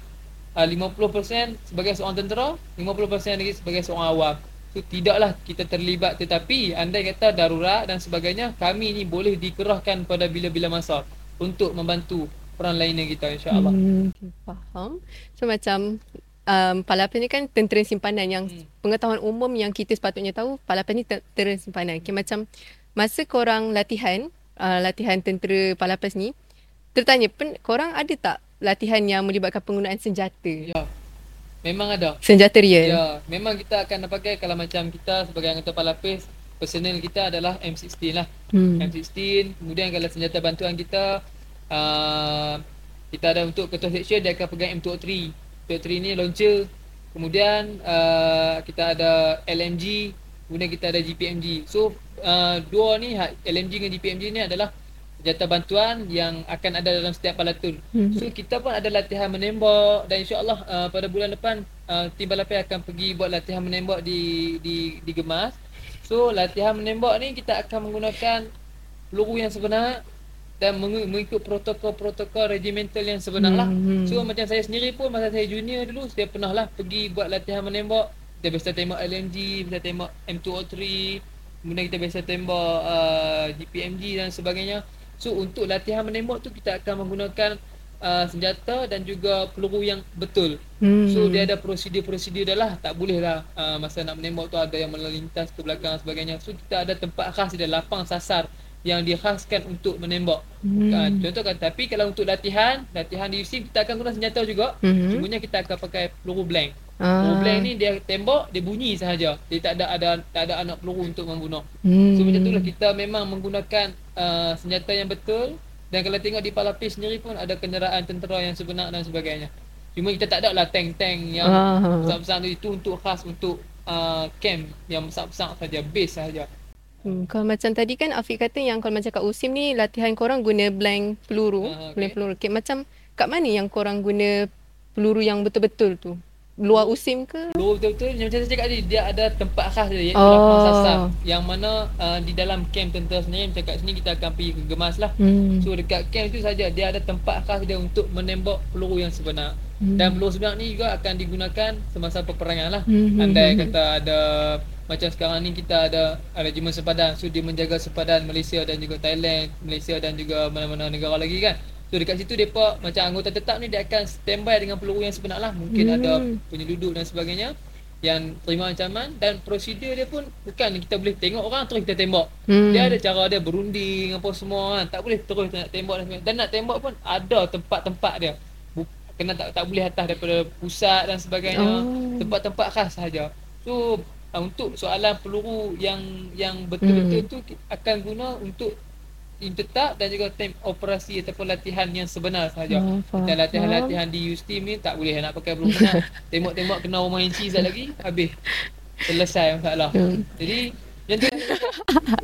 Uh, 50% sebagai seorang tentera, 50% lagi sebagai seorang awam. So tidaklah kita terlibat tetapi andai kata darurat dan sebagainya kami ni boleh dikerahkan pada bila-bila masa untuk membantu peran lainnya kita insya-Allah. Hmm, faham. So macam um, Palapan ni kan tentera simpanan yang Hmm. pengetahuan umum yang kita sepatutnya tahu Palapan ni tentera simpanan. Okay, macam masa korang latihan, uh, latihan tentera Palapas ni, tertanya pen, korang ada tak latihan yang melibatkan penggunaan senjata? Ya. Memang ada. Senjata real? Ya, memang kita akan pakai kalau macam kita sebagai anggota palapis, personal kita adalah M16 lah. Hmm. M16, kemudian kalau senjata bantuan kita uh, kita ada untuk ketua section dia akan pegang M203. M203 ni launcher. Kemudian uh, kita ada LMG, kemudian kita ada GPMG. So uh, dua ni LMG dengan GPMG ni adalah senjata bantuan yang akan ada dalam setiap palatun. Mhm. So kita pun ada latihan menembak dan insyaallah uh, pada bulan depan uh, tim balapai akan pergi buat latihan menembak di di di Gemas. So latihan menembak ni kita akan menggunakan peluru yang sebenar dan mengikut protokol-protokol regimental yang sebenar lah. Hmm. So macam saya sendiri pun masa saya junior dulu saya pernah lah pergi buat latihan menembak. Kita biasa tembak LMG, biasa tembak M203, kemudian kita biasa tembak uh, GPMG dan sebagainya. So untuk latihan menembak tu kita akan menggunakan uh, senjata dan juga peluru yang betul. Hmm. So dia ada prosedur-prosedur dah lah Tak boleh lah uh, Masa nak menembak tu ada yang melintas ke belakang dan sebagainya So kita ada tempat khas dia lapang sasar Yang dikhaskan untuk menembak Hmm. uh, Contoh kan Tapi kalau untuk latihan Latihan di UC kita akan guna senjata juga Mhm. Cumanya kita akan pakai peluru blank Ah. Peluru blank ni dia tembak Dia bunyi sahaja Dia tak ada ada tak ada anak peluru untuk membunuh Hmm. So macam tu lah kita memang menggunakan uh, senjata yang betul dan kalau tengok di Palapis sendiri pun ada kenderaan tentera yang sebenar dan sebagainya. Cuma kita tak ada lah tank-tank yang Ah. besar-besar tu itu untuk khas untuk uh, camp yang besar-besar saja, base saja. Hmm, kalau macam tadi kan Afiq kata yang kalau macam kat USIM ni latihan korang guna blank peluru, Ah, blank okey. peluru. Okay, macam kat mana yang korang guna peluru yang betul-betul tu? Luar USIM ke? Peluru betul-betul macam saya cakap tadi dia ada tempat khas dia iaitu Oh. lapang sasar yang mana uh, di dalam camp tentera sendiri macam kat sini kita akan pergi ke Gemas lah. Hmm. So dekat camp tu saja dia ada tempat khas dia untuk menembak peluru yang sebenar. Hmm. Dan peluru sebenar ni juga akan digunakan semasa peperangan lah. Hmm, hmm, Andai hmm, kata ada macam sekarang ni kita ada regimen sepadan. So dia menjaga sepadan Malaysia dan juga Thailand, Malaysia dan juga mana-mana negara lagi kan. So dekat situ depa macam anggota tetap ni dia akan standby dengan peluru yang sebenar lah. Mungkin Hmm. ada penyeluduk dan sebagainya yang terima ancaman dan prosedur dia pun bukan kita boleh tengok orang terus kita tembak. Hmm. Dia ada cara dia berunding apa semua kan. Tak boleh terus nak tembak dan sebagainya. Dan nak tembak pun ada tempat-tempat dia. Kena tak tak boleh atas daripada pusat dan sebagainya. Oh. Tempat-tempat khas sahaja. So uh, untuk soalan peluru yang yang betul-betul Hmm. tu akan guna untuk tim tetap dan juga tim operasi ataupun latihan yang sebenar sahaja. Oh, faham. Dan latihan-latihan di USTIM ni tak boleh nak pakai peluru benar. Tembak-tembak kena rumah inci sekejap lagi habis. Selesai masalah. Hmm. Jadi yang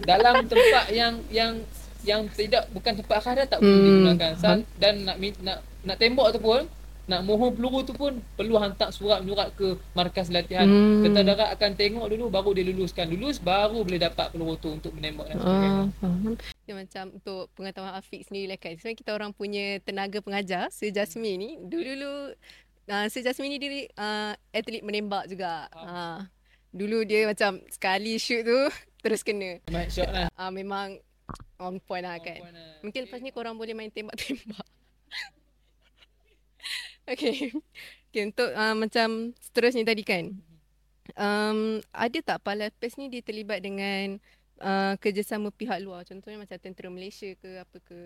dalam tempat yang yang yang tidak bukan tempat khas dah tak boleh Hmm. digunakan. Sa- Dan nak nak nak tembak tu pun nak mohon peluru tu pun perlu hantar surat menyurat ke markas latihan. Hmm. Tentara darat akan tengok dulu baru dia luluskan. Lulus baru boleh dapat peluru tu untuk menembak dan sebagainya. Ah, faham. Dia macam untuk pengetahuan Afiq sendiri lah kan. Sebenarnya kita orang punya tenaga pengajar, Sir Jasmine ni, dulu-dulu uh, Sir Jasmine ni dia uh, atlet menembak juga. Uh, dulu dia macam sekali shoot tu terus kena. Memang lah. Uh, memang on point lah kan. On point lah. Mungkin lepas ni korang boleh main tembak-tembak. Okay. okay. Untuk uh, macam seterusnya tadi kan. Um, ada tak Palapes ni dia terlibat dengan uh, kerjasama pihak luar? Contohnya macam tentera Malaysia ke apa ke?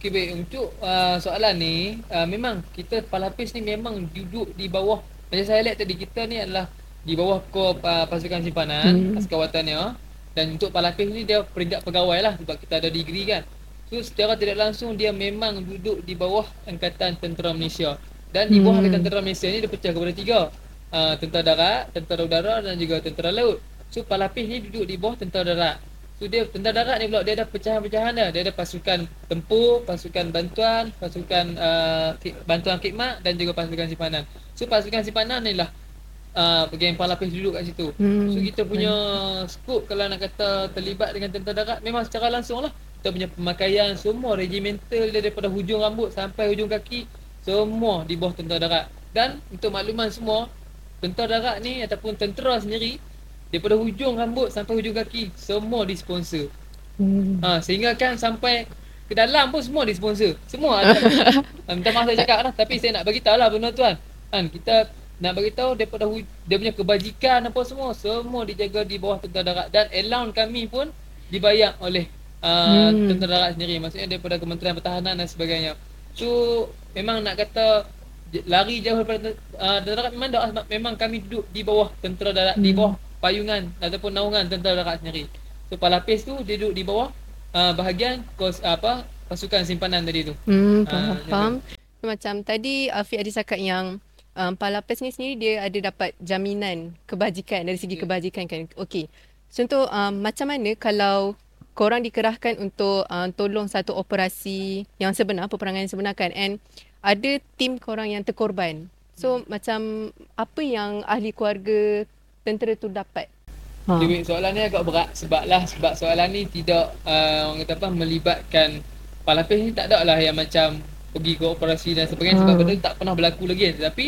Okey baik untuk uh, soalan ni uh, memang kita palapis ni memang duduk di bawah macam saya lihat tadi kita ni adalah di bawah kor uh, pasukan simpanan Hmm. hmm. askar watannya dan untuk palapis ni dia peringkat pegawai lah sebab kita ada degree kan. So secara tidak langsung dia memang duduk di bawah angkatan tentera Malaysia dan di bawah Hmm. tentera Malaysia ni dia pecah kepada tiga. Uh, tentera darat, tentera udara dan juga tentera laut. So palapis ni duduk di bawah tentera darat. So dia tentera darat ni pula dia ada pecahan-pecahan dia. Dia ada pasukan tempur, pasukan bantuan, pasukan uh, bantuan khidmat dan juga pasukan simpanan. So pasukan simpanan ni lah uh, geng palapis duduk kat situ. Hmm. So kita punya skop kalau nak kata terlibat dengan tentera darat memang secara langsung lah. Kita punya pemakaian semua regimental dia daripada hujung rambut sampai hujung kaki semua di bawah tentera darat. Dan untuk makluman semua, tentera darat ni ataupun tentera sendiri daripada hujung rambut sampai hujung kaki semua disponsor. Hmm. Ha, sehingga kan sampai ke dalam pun semua disponsor. Semua ada. ha, minta maaf saya cakap lah tapi saya nak bagi tahu lah benda tuan. Kan kita nak bagi tahu daripada hu- dia punya kebajikan apa semua semua dijaga di bawah tentera darat dan allowance kami pun dibayar oleh uh, Hmm. tentera darat sendiri maksudnya daripada Kementerian Pertahanan dan sebagainya. So memang nak kata lari jauh daripada uh, darat memang dah, memang kami duduk di bawah tentera darat di Hmm. bawah payungan ataupun naungan tentera darat sendiri. So palapis tu dia duduk di bawah uh, bahagian kos apa pasukan simpanan tadi tu. Hmm, Ah, faham, faham. Macam tadi Afiq ada cakap yang um, Palapes ni sendiri dia ada dapat jaminan kebajikan dari segi Ya. kebajikan kan. Okey. Contoh um, macam mana kalau korang dikerahkan untuk um, tolong satu operasi yang sebenar, peperangan yang sebenar kan and ada tim korang yang terkorban. So macam apa yang ahli keluarga tentera tu dapat? Ha. Jadi soalan ni agak berat sebab lah sebab soalan ni tidak uh, orang kata apa melibatkan palapis ni tak ada lah yang macam pergi ke operasi dan sebagainya sebab Ah. benda tak pernah berlaku lagi tetapi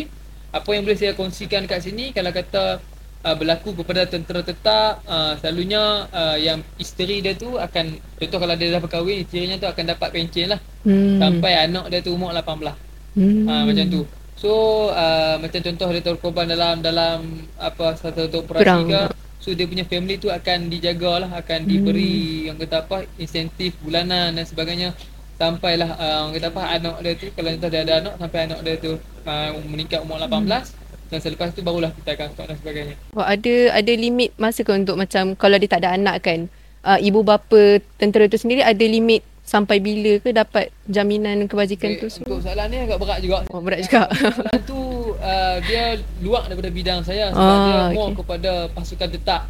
apa yang boleh saya kongsikan kat sini kalau kata uh, berlaku kepada tentera tetap uh, selalunya uh, yang isteri dia tu akan contoh kalau dia dah berkahwin isterinya tu akan dapat pencen lah Hmm. sampai anak dia tu umur 18 Hmm. Ha, macam tu. So uh, macam contoh dia terkorban dalam dalam apa satu satu operasi Perang. ke. So dia punya family tu akan dijaga lah, akan diberi yang kata apa insentif bulanan dan sebagainya sampailah uh, orang kata apa anak dia tu kalau contoh dia ada anak sampai anak dia tu uh, meningkat umur 18 dan selepas tu barulah kita akan stop dan sebagainya. Wah, ada ada limit masa ke untuk macam kalau dia tak ada anak kan uh, ibu bapa tentera tu sendiri ada limit sampai bila ke dapat jaminan kebajikan tu Okay, semua? untuk soalan ni agak berat juga. Oh, berat juga. Soalan tu uh, dia luar daripada bidang saya sebab Ah, dia more okey. kepada pasukan tetap.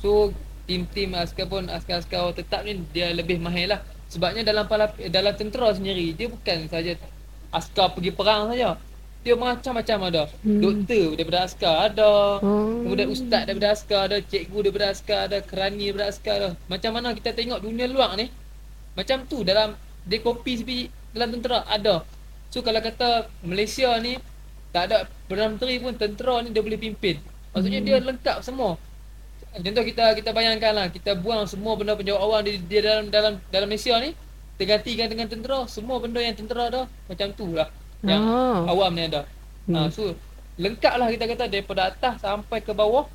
So tim-tim askar pun askar-askar tetap ni dia lebih mahir lah. Sebabnya dalam dalam tentera sendiri dia bukan saja askar pergi perang saja. Dia macam-macam ada. Hmm. Doktor daripada askar ada. Oh. Kemudian ustaz daripada askar ada, cikgu daripada askar ada, kerani daripada askar ada. Macam mana kita tengok dunia luar ni macam tu dalam dia kopi sepi dalam tentera ada. So kalau kata Malaysia ni tak ada Perdana Menteri pun tentera ni dia boleh pimpin. Maksudnya dia lengkap semua. Contoh kita kita bayangkan lah kita buang semua benda penjawat awam di, di dalam dalam dalam Malaysia ni tergantikan dengan tentera semua benda yang tentera ada macam tu lah yang Ah. awam ni ada. Hmm. Ha, so lengkap lah kita kata daripada atas sampai ke bawah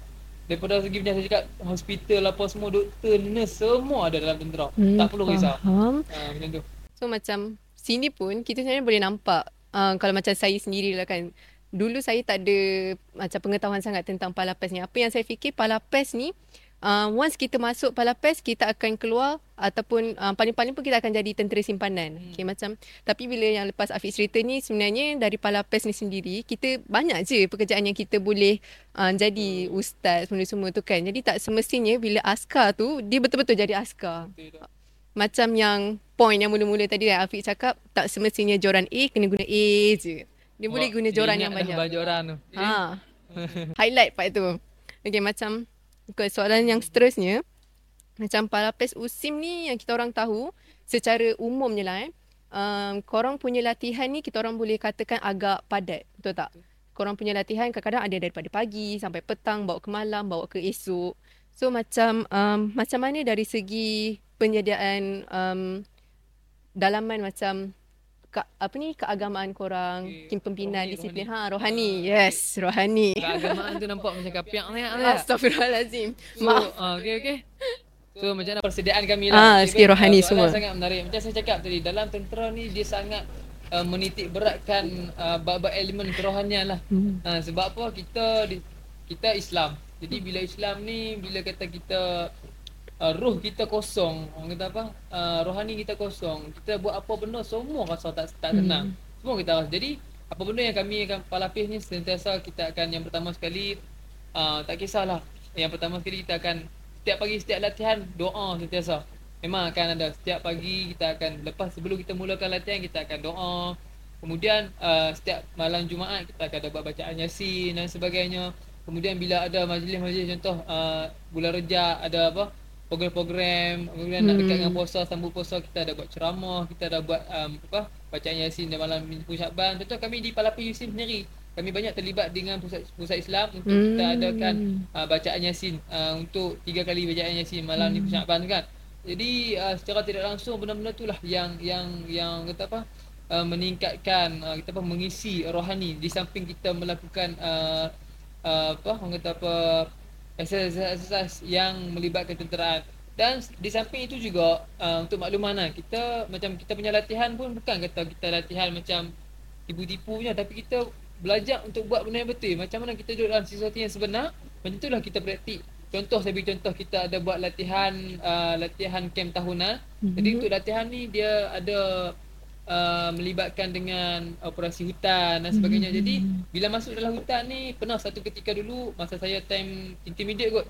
daripada segi macam saya cakap hospital apa semua doktor nurse semua ada dalam tentera. Hmm, tak perlu risau. Faham. Ha, macam tu. So macam sini pun kita sebenarnya boleh nampak uh, kalau macam saya sendiri lah kan. Dulu saya tak ada macam pengetahuan sangat tentang Palapes ni. Apa yang saya fikir Palapes ni uh, once kita masuk Palapes kita akan keluar ataupun uh, paling-paling pun kita akan jadi tentera simpanan. Hmm. Okay, macam tapi bila yang lepas Afiq cerita ni sebenarnya dari Palapes ni sendiri kita banyak je pekerjaan yang kita boleh uh, jadi ustaz semua-semua tu kan. Jadi tak semestinya bila askar tu dia betul-betul jadi askar Betul macam yang point yang mula-mula tadi yang Afiq cakap tak semestinya joran A kena guna A je. Dia boleh Wah, guna joran yang banyak. joran tu. Ha. Highlight part tu. Okay macam okay, soalan yang seterusnya macam Palapes Usim ni yang kita orang tahu secara umumnya lah eh. Um, korang punya latihan ni kita orang boleh katakan agak padat. Betul tak? Korang punya latihan kadang-kadang ada daripada pagi sampai petang, bawa ke malam, bawa ke esok. So macam um, macam mana dari segi penyediaan um, dalaman macam ke, apa ni keagamaan korang, okay. pimpinan, rohani, disiplin. rohani. Ha, rohani. Yes, rohani. Keagamaan tu nampak macam kapiak sangat tu. tak? Astagfirullahalazim. So, Maaf. uh, okay, okay. So macam mana persediaan kami Ah, lah. sikit rohani soalan semua. sangat menarik. Macam saya cakap tadi, dalam tentera ni dia sangat uh, menitik beratkan uh, bab-bab elemen kerohanian lah. Hmm. Ha, sebab apa kita di, kita Islam. Jadi bila Islam ni bila kata kita uh, roh kita kosong, orang kata apa? Uh, rohani kita kosong. Kita buat apa benda semua rasa tak tak tenang. Semua kita rasa. Jadi apa benda yang kami akan palapis ni sentiasa kita akan yang pertama sekali uh, tak kisahlah. Yang pertama sekali kita akan setiap pagi setiap latihan doa sentiasa. Memang akan ada setiap pagi kita akan lepas sebelum kita mulakan latihan kita akan doa Kemudian uh, setiap malam Jumaat kita akan ada buat bacaan Yasin dan sebagainya. Kemudian bila ada majlis-majlis contoh uh, bulan Rejab ada apa program-program. Kemudian nak dekat Hmm. dengan puasa sambut puasa kita ada buat ceramah kita ada buat um, apa bacaan Yasin dan malam minggu Syaban contoh kami di Palapi Yasin sendiri. Kami banyak terlibat dengan pusat pusat Islam untuk kita Hmm. adakan uh, bacaan Yasin uh, untuk tiga kali bacaan Yasin malam minggu Syaban tu kan. Jadi uh, secara tidak langsung benda-benda itulah yang yang yang kata apa uh, meningkatkan uh, kita apa mengisi rohani di samping kita melakukan uh, uh, apa orang kata apa exercise yang melibatkan tenteraan. Dan di samping itu juga uh, untuk makluman lah kita macam kita punya latihan pun bukan kata kita latihan macam tipu-tipu punya tapi kita belajar untuk buat benda yang betul. Macam mana kita duduk dalam sesuatu yang sebenar macam itulah kita praktik. Contoh saya beri contoh kita ada buat latihan uh, latihan camp tahunan. Jadi untuk latihan ni dia ada uh, melibatkan dengan operasi hutan dan sebagainya. Jadi bila masuk dalam hutan ni pernah satu ketika dulu masa saya time intermediate kot.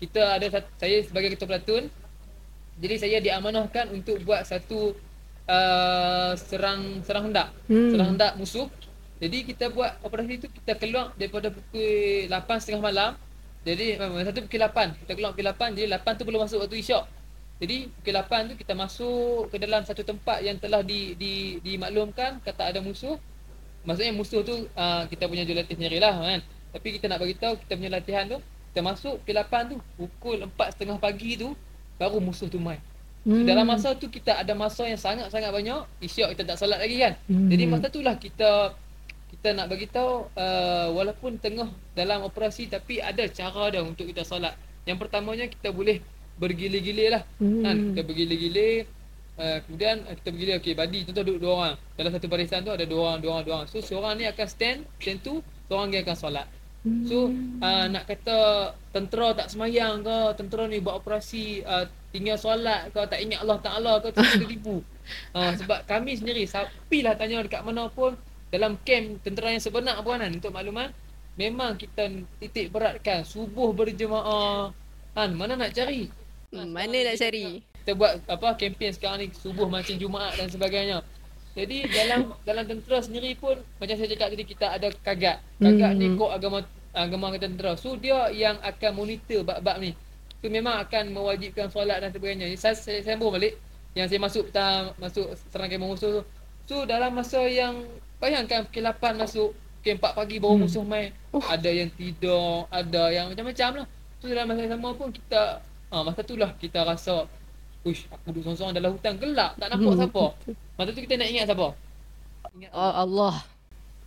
Kita ada saya sebagai ketua platoon. Jadi saya diamanahkan untuk buat satu uh, serang serang hendak. Hmm. Serang hendak musuh. Jadi kita buat operasi tu kita keluar daripada pukul 8.30 malam. Jadi uh, masa tu pukul 8. Kita keluar pukul 8. Jadi 8 tu belum masuk waktu isyak. Jadi pukul 8 tu kita masuk ke dalam satu tempat yang telah di, di, dimaklumkan kata ada musuh. Maksudnya musuh tu uh, kita punya jurulatih sendiri lah kan. Tapi kita nak bagi tahu kita punya latihan tu kita masuk pukul 8 tu pukul 4.30 pagi tu baru musuh tu main. Hmm. dalam masa tu kita ada masa yang sangat-sangat banyak isyak kita tak solat lagi kan. Hmm. Jadi masa tu lah kita kita nak bagi tahu uh, walaupun tengah dalam operasi tapi ada cara dia untuk kita solat. Yang pertamanya kita boleh bergilir-gilir lah. Hmm. Kan? Kita bergilir-gilir uh, kemudian uh, kita bergilir okey badi contoh duduk dua orang. Dalam satu barisan tu ada dua orang, dua orang, dua orang. So seorang ni akan stand, stand tu seorang dia akan solat. So uh, nak kata tentera tak semayang ke, tentera ni buat operasi uh, tinggal solat ke, tak ingat Allah Taala ke, tu kita tipu. Uh, sebab kami sendiri sapilah tanya dekat mana pun dalam kamp tentera yang sebenar pun kan untuk makluman memang kita titik beratkan subuh berjemaah kan mana nak cari Hmm, Mana nak cari? kita buat apa kempen sekarang ni subuh macam Jumaat dan sebagainya. Jadi dalam dalam tentera sendiri pun macam saya cakap tadi kita ada kagat. Kagat Hmm. ni kod agama agama tentera. So dia yang akan monitor bab-bab ni. So memang akan mewajibkan solat dan sebagainya. Saya, saya sambung balik yang saya masuk petang masuk serang kemah musuh tu. So dalam masa yang bayangkan pukul 8 masuk pukul 4 pagi baru Hmm. musuh main. Ada yang tidur, ada yang macam-macam lah. So dalam masa yang sama pun kita ha, masa tu lah kita rasa Uish, aku duduk seorang-seorang dalam hutan gelap, tak nampak Hmm. siapa. Masa tu kita nak ingat siapa? Ingat Oh Allah.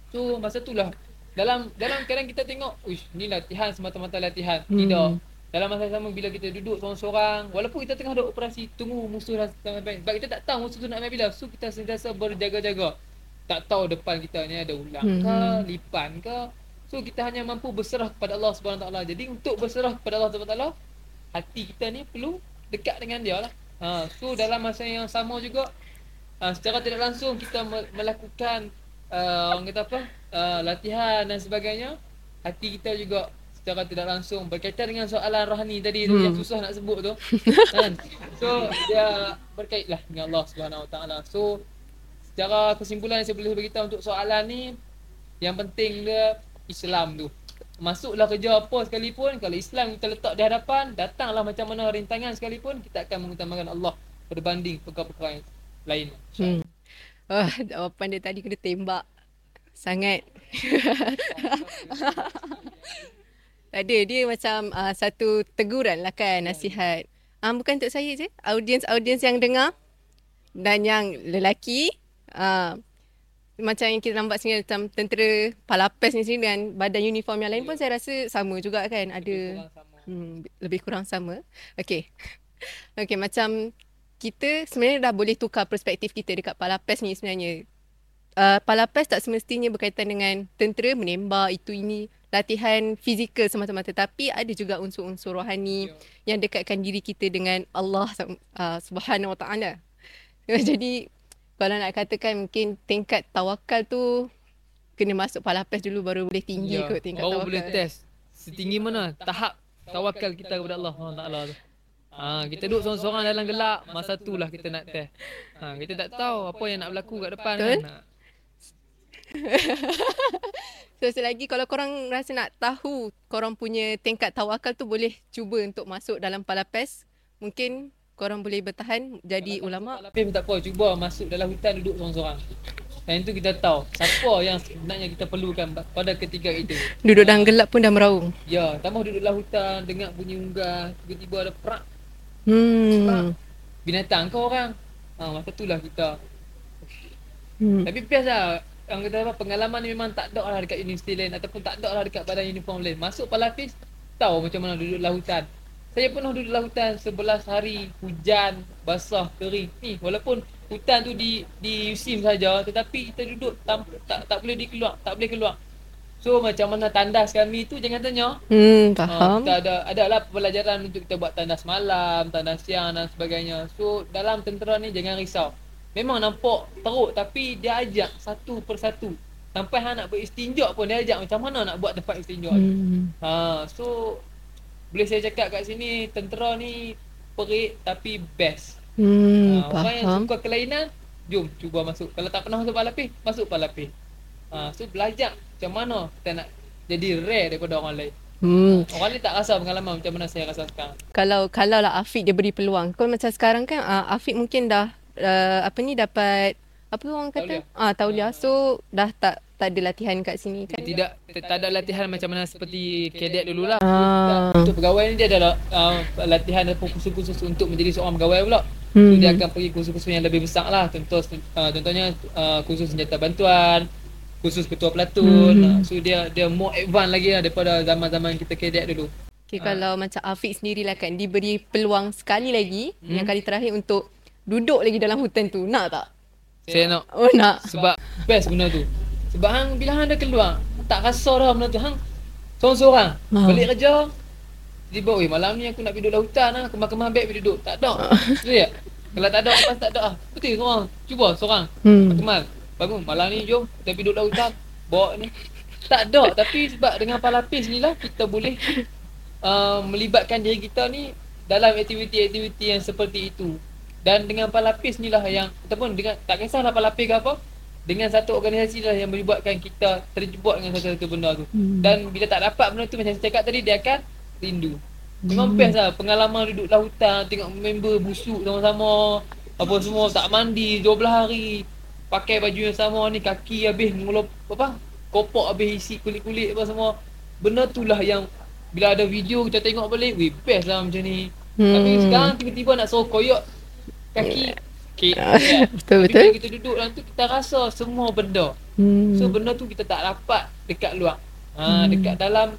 So masa tu lah dalam dalam kadang kita tengok, uish, ni latihan semata-mata latihan. Hmm. Tidak. Dalam masa sama bila kita duduk seorang-seorang, walaupun kita tengah ada operasi, tunggu musuh dah sampai sebab kita tak tahu musuh tu nak main bila. So kita sentiasa berjaga-jaga. Tak tahu depan kita ni ada ulang Hmm. ke, lipan ke. So kita hanya mampu berserah kepada Allah Taala. Jadi untuk berserah kepada Allah Taala, hati kita ni perlu dekat dengan dia lah. Ha, so dalam masa yang sama juga uh, secara tidak langsung kita me- melakukan uh, orang kata apa uh, latihan dan sebagainya hati kita juga secara tidak langsung berkaitan dengan soalan rohani tadi Hmm. yang susah nak sebut tu kan so dia berkaitlah dengan Allah Subhanahu Wa Taala so secara kesimpulan yang saya boleh beritahu untuk soalan ni yang penting dia Islam tu Masuklah kerja apa sekalipun Kalau Islam kita letak di hadapan Datanglah macam mana rintangan sekalipun Kita akan mengutamakan Allah Berbanding perkara-perkara lain. Oh, jawapan dia tadi kena tembak. Sangat. Ada dia macam uh, satu teguran lah kan nasihat. Um, bukan untuk saya je, audiens-audiens yang dengar dan yang lelaki uh, macam yang kita nampak sini macam tentera Palapes ni sini dengan badan uniform yang lain pun saya rasa sama juga kan ada Orang sama. Hmm, lebih kurang sama. Okey. Okey, macam kita sebenarnya dah boleh tukar perspektif kita dekat Palapes ni sebenarnya. Uh, Palapes tak semestinya berkaitan dengan tentera menembak itu ini latihan fizikal semata-mata tapi ada juga unsur-unsur rohani yang dekatkan diri kita dengan Allah uh, Subhanahu Wa Taala. Jadi kalau nak katakan mungkin tingkat tawakal tu kena masuk Palapes dulu baru boleh tinggi kot tingkat baru tawakal. Ya, boleh test Setinggi mana tahap tawakal kita kepada Allah SWT tu Ha, kita duduk seorang-seorang dalam gelap Masa tu lah kita nak test ha, Kita tak tahu apa yang nak berlaku kat depan Betul. kan. So selagi kalau korang rasa nak tahu korang punya tingkat tawakal tu boleh cuba untuk masuk dalam palapes. Mungkin korang boleh bertahan jadi Kalau ulama. Lapis pun tak apa. Cuba masuk dalam hutan duduk seorang-seorang. Dan itu kita tahu siapa yang sebenarnya kita perlukan pada ketika itu. Duduk dalam gelap pun dah meraung. Ya, tambah duduk dalam hutan, dengar bunyi unggas, tiba-tiba ada perak Hmm. binatang ke orang. Ha, masa itulah kita. hmm. Tapi best lah. Yang kata apa, pengalaman ni memang tak ada lah dekat universiti lain ataupun tak ada lah dekat badan uniform lain. Masuk palapis, tahu macam mana duduk dalam hutan. Saya pernah duduk dalam hutan 11 hari, hujan, basah, kering. Ni, walaupun hutan tu di di USIM saja tetapi kita duduk tam, tak tak boleh dikeluar, tak boleh keluar. So macam mana tandas kami tu jangan tanya. Hmm, Ha, faham. kita ada ada lah pelajaran untuk kita buat tandas malam, tandas siang dan sebagainya. So dalam tentera ni jangan risau. Memang nampak teruk tapi dia ajak satu persatu. Sampai hang nak beristinja pun dia ajak macam mana nak buat tempat istinja tu. Hmm. Ha, so boleh saya cakap kat sini tentera ni perik tapi best. Hmm, Ha, orang yang suka kelainan, jom cuba masuk. Kalau tak pernah masuk palapis, masuk palapis. Ha, so belajar macam mana kita nak jadi rare daripada orang lain. Hmm. Orang lain tak rasa pengalaman macam mana saya rasa sekarang. Kalau kalau lah Afiq dia beri peluang. Kalau macam sekarang kan uh, Afiq mungkin dah uh, apa ni dapat apa orang kata? Tauliah. Ah, tauliah. So dah tak tak ada latihan kat sini kan. Dia tidak tak ada latihan macam mana seperti kadet dululah. Ah. Untuk pegawai ni dia ada uh, latihan ataupun kursus-kursus untuk menjadi seorang pegawai pula. So, Hmm. dia akan pergi kursus-kursus yang lebih besar lah. Contoh uh, contohnya uh, kursus senjata bantuan, kursus ketua pelatun. Hmm. Uh, so dia dia more advance lagi lah daripada zaman-zaman kita kadet dulu. Okay, kalau macam Afiq sendirilah kan diberi peluang sekali lagi yang kali terakhir untuk duduk lagi dalam hutan tu. Nak tak? Saya nak Oh nak. sebab best benda tu. Sebab hang bila hang dah keluar, tak rasa dah benda tu. Hang seorang-seorang Ha. balik kerja tiba oi malam ni aku nak pergi duduk hutan lah, kemar-kemar beg pergi duduk. Tak ada. Betul tak? Kalau tak ada lepas tak ada ah. Betul seorang. Cuba seorang. Hmm. Kemal. Bangun malam ni jom kita pergi duduk hutan. Bawa ni. Tak ada tapi sebab dengan palapis ni lah kita boleh uh, melibatkan diri kita ni dalam aktiviti-aktiviti yang seperti itu. Dan dengan palapis ni lah yang ataupun dengan tak kisahlah palapis ke apa dengan satu organisasi lah yang membuatkan kita terjebak dengan satu-satu benda tu. Hmm. Dan bila tak dapat benda tu macam saya cakap tadi dia akan rindu. Memang best lah pengalaman duduk dalam hutan tengok member busuk sama-sama apa semua tak mandi 12 hari pakai baju yang sama ni kaki habis ngulop apa kopok habis isi kulit-kulit apa semua benda tu lah yang bila ada video kita tengok balik weh best lah macam ni Hmm. tapi sekarang tiba-tiba nak suruh koyok kaki okay. Betul, Tapi betul. bila kita duduk dalam tu kita rasa semua benda Hmm. So benda tu kita tak dapat dekat luar. Ha, Hmm. dekat dalam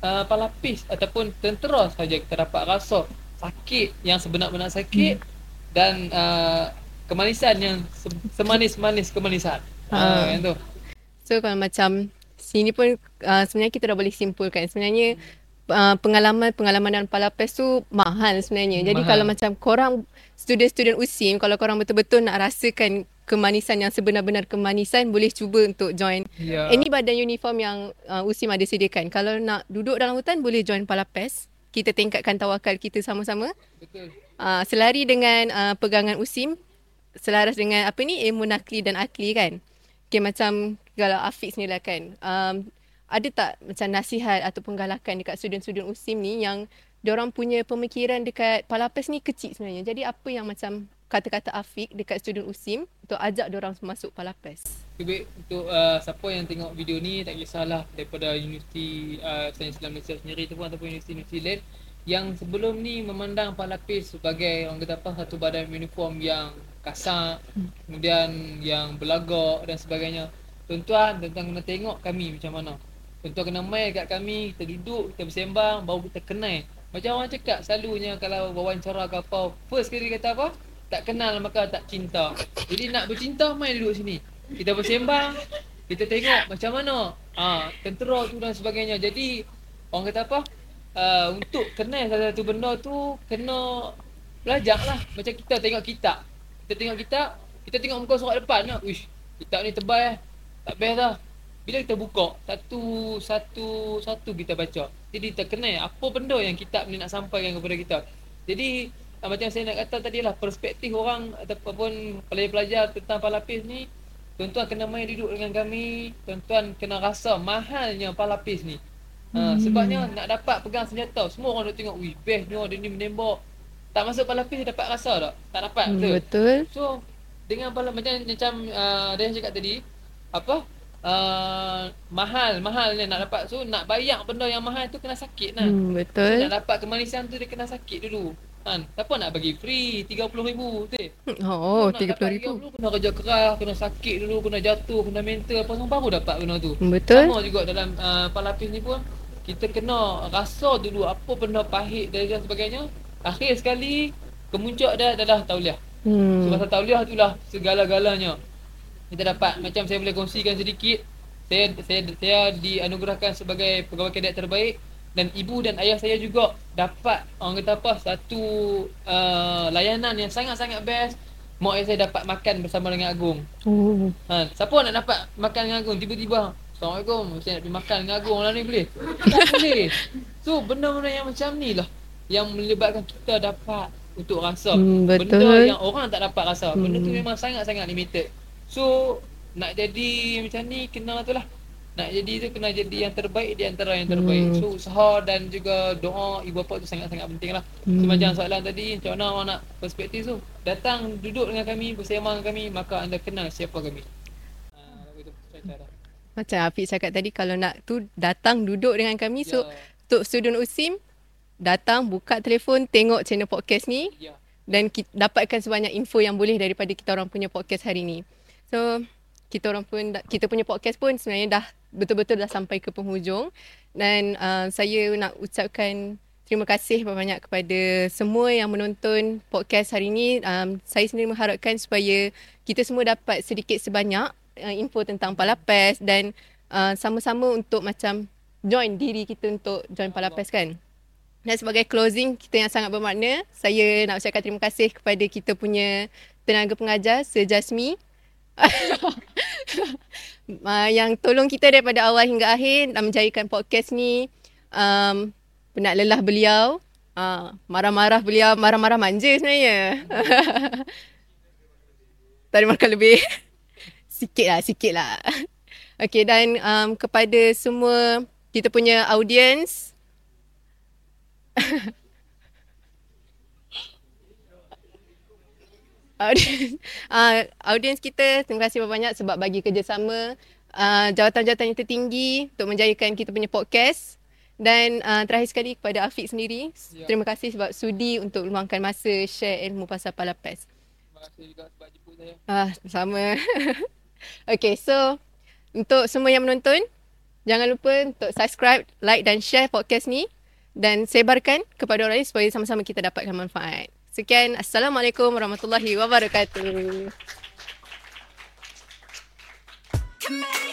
uh, palapis ataupun tentera saja kita dapat rasa sakit yang sebenar-benar sakit dan uh, kemanisan yang se- semanis-manis kemanisan. Ha, Ha. yang tu. So kalau macam sini pun uh, sebenarnya kita dah boleh simpulkan sebenarnya uh, pengalaman-pengalaman dalam Palapes tu mahal sebenarnya. Jadi Mahal. kalau macam korang student-student USIM kalau korang betul-betul nak rasakan kemanisan yang sebenar-benar kemanisan boleh cuba untuk join Ya. any badan uniform yang uh, USIM ada sediakan. Kalau nak duduk dalam hutan boleh join Palapes. Kita tingkatkan tawakal kita sama-sama. Betul. uh, selari dengan uh, pegangan USIM selaras dengan apa ni ilmu nakli dan akli kan. Okay macam kalau Afiq ni lah kan. Um, ada tak macam nasihat atau penggalakan dekat student-student USIM ni yang diorang punya pemikiran dekat Palapes ni kecil sebenarnya. Jadi apa yang macam kata-kata Afiq dekat student USIM untuk ajak diorang masuk Palapes? Lebih untuk uh, siapa yang tengok video ni tak kisahlah daripada Universiti uh, Sains Islam Malaysia sendiri tu pun ataupun universiti-universiti lain yang sebelum ni memandang Palapis sebagai orang kata apa satu badan uniform yang kasar kemudian yang belagak dan sebagainya tuan-tuan tentang kena tengok kami macam mana tuan-tuan kena mai kat kami kita duduk kita bersembang baru kita kenal. Macam orang cakap selalunya kalau wawancara ke apa first kali kata apa? Tak kenal maka tak cinta. Jadi nak bercinta mai duduk sini. Kita bersembang kita tengok macam mana. Ah tentera tu dan sebagainya. Jadi orang kata apa? Uh, untuk kenal satu-satu benda tu kena belajar lah. Macam kita tengok kitab. Kita tengok kitab kita tengok muka surat depan. Lah uish kitab ni tebal eh. Tak best lah bila kita buka satu satu satu kita baca jadi kita kenal apa benda yang kitab ni nak sampaikan kepada kita jadi uh, macam saya nak kata tadi lah perspektif orang ataupun pelajar-pelajar tentang palapis ni tuan-tuan kena main duduk dengan kami, tuan-tuan kena rasa mahalnya palapis ni. Ha, Hmm. sebabnya nak dapat pegang senjata, semua orang nak tengok, wih bestnya dia ni menembak. Tak masuk palapis dapat rasa tak? Tak dapat Hmm, betul. betul. So dengan pala macam macam uh, dia cakap tadi apa uh, mahal mahal ni nak dapat so nak bayar benda yang mahal tu kena sakit lah. Hmm, So, betul. nak dapat kemanisan tu dia kena sakit dulu. Kan? Siapa nak bagi free 30,000 betul? Oh, Nak dapat RM30,000. 30,000 kena kerja keras, kena sakit dulu, kena jatuh, kena mental, apa semua baru dapat benda tu. Betul. Sama juga dalam uh, palapis ni pun kita kena rasa dulu apa benda pahit dan sebagainya. Akhir sekali kemuncak dia adalah tauliah. So Hmm. pasal tauliah itulah segala-galanya. Kita dapat macam saya boleh kongsikan sedikit. Saya saya saya dianugerahkan sebagai pegawai kadet terbaik dan ibu dan ayah saya juga dapat orang kata apa satu uh, layanan yang sangat-sangat best. Mak ayah saya dapat makan bersama dengan Agung. Oh. Ha, siapa nak dapat makan dengan Agung tiba-tiba Assalamualaikum, saya nak pergi makan dengan Agung lah ni boleh? Tak boleh. So benda-benda yang macam ni lah yang melibatkan kita dapat untuk rasa. Hmm, Benda betul. yang orang tak dapat rasa. Benda tu Hmm. memang sangat-sangat limited. So nak jadi macam ni kena tu lah. Nak jadi tu kena jadi yang terbaik di antara yang terbaik. Hmm. So usaha dan juga doa ibu bapa tu sangat-sangat penting lah. Hmm. So macam soalan tadi macam mana orang nak perspektif tu. Datang duduk dengan kami, bersama dengan kami maka anda kenal siapa kami. Macam Afiq cakap tadi kalau nak tu datang duduk dengan kami. So Ya. untuk student USIM datang buka telefon tengok channel podcast ni Ya. dan kita dapatkan sebanyak info yang boleh daripada kita orang punya podcast hari ni. So kita orang pun kita punya podcast pun sebenarnya dah betul-betul dah sampai ke penghujung dan uh, saya nak ucapkan terima kasih banyak kepada semua yang menonton podcast hari ini. Um, saya sendiri mengharapkan supaya kita semua dapat sedikit sebanyak uh, info tentang Palapes dan uh, sama-sama untuk macam join diri kita untuk join Palapes kan. Dan sebagai closing kita yang sangat bermakna, saya nak ucapkan terima kasih kepada kita punya tenaga pengajar Sir Jasmi uh, yang tolong kita daripada awal hingga akhir dan menjadikan podcast ni um, penat lelah beliau. Uh, marah-marah beliau, marah-marah manja sebenarnya. tak ada makan lebih. sikit lah, sikit lah. Okay, dan um, kepada semua kita punya audience, audience, uh, audience kita terima kasih banyak sebab bagi kerjasama uh, jawatan-jawatan yang tertinggi untuk menjayakan kita punya podcast dan uh, terakhir sekali kepada Afiq sendiri Ya. terima kasih sebab sudi untuk luangkan masa share ilmu pasal Palapes. Terima kasih juga sebab jemput saya. Ah, sama. okay, so untuk semua yang menonton, jangan lupa untuk subscribe, like dan share podcast ni dan sebarkan kepada orang lain supaya sama-sama kita dapatkan manfaat. Sekian, Assalamualaikum Warahmatullahi Wabarakatuh. Come on.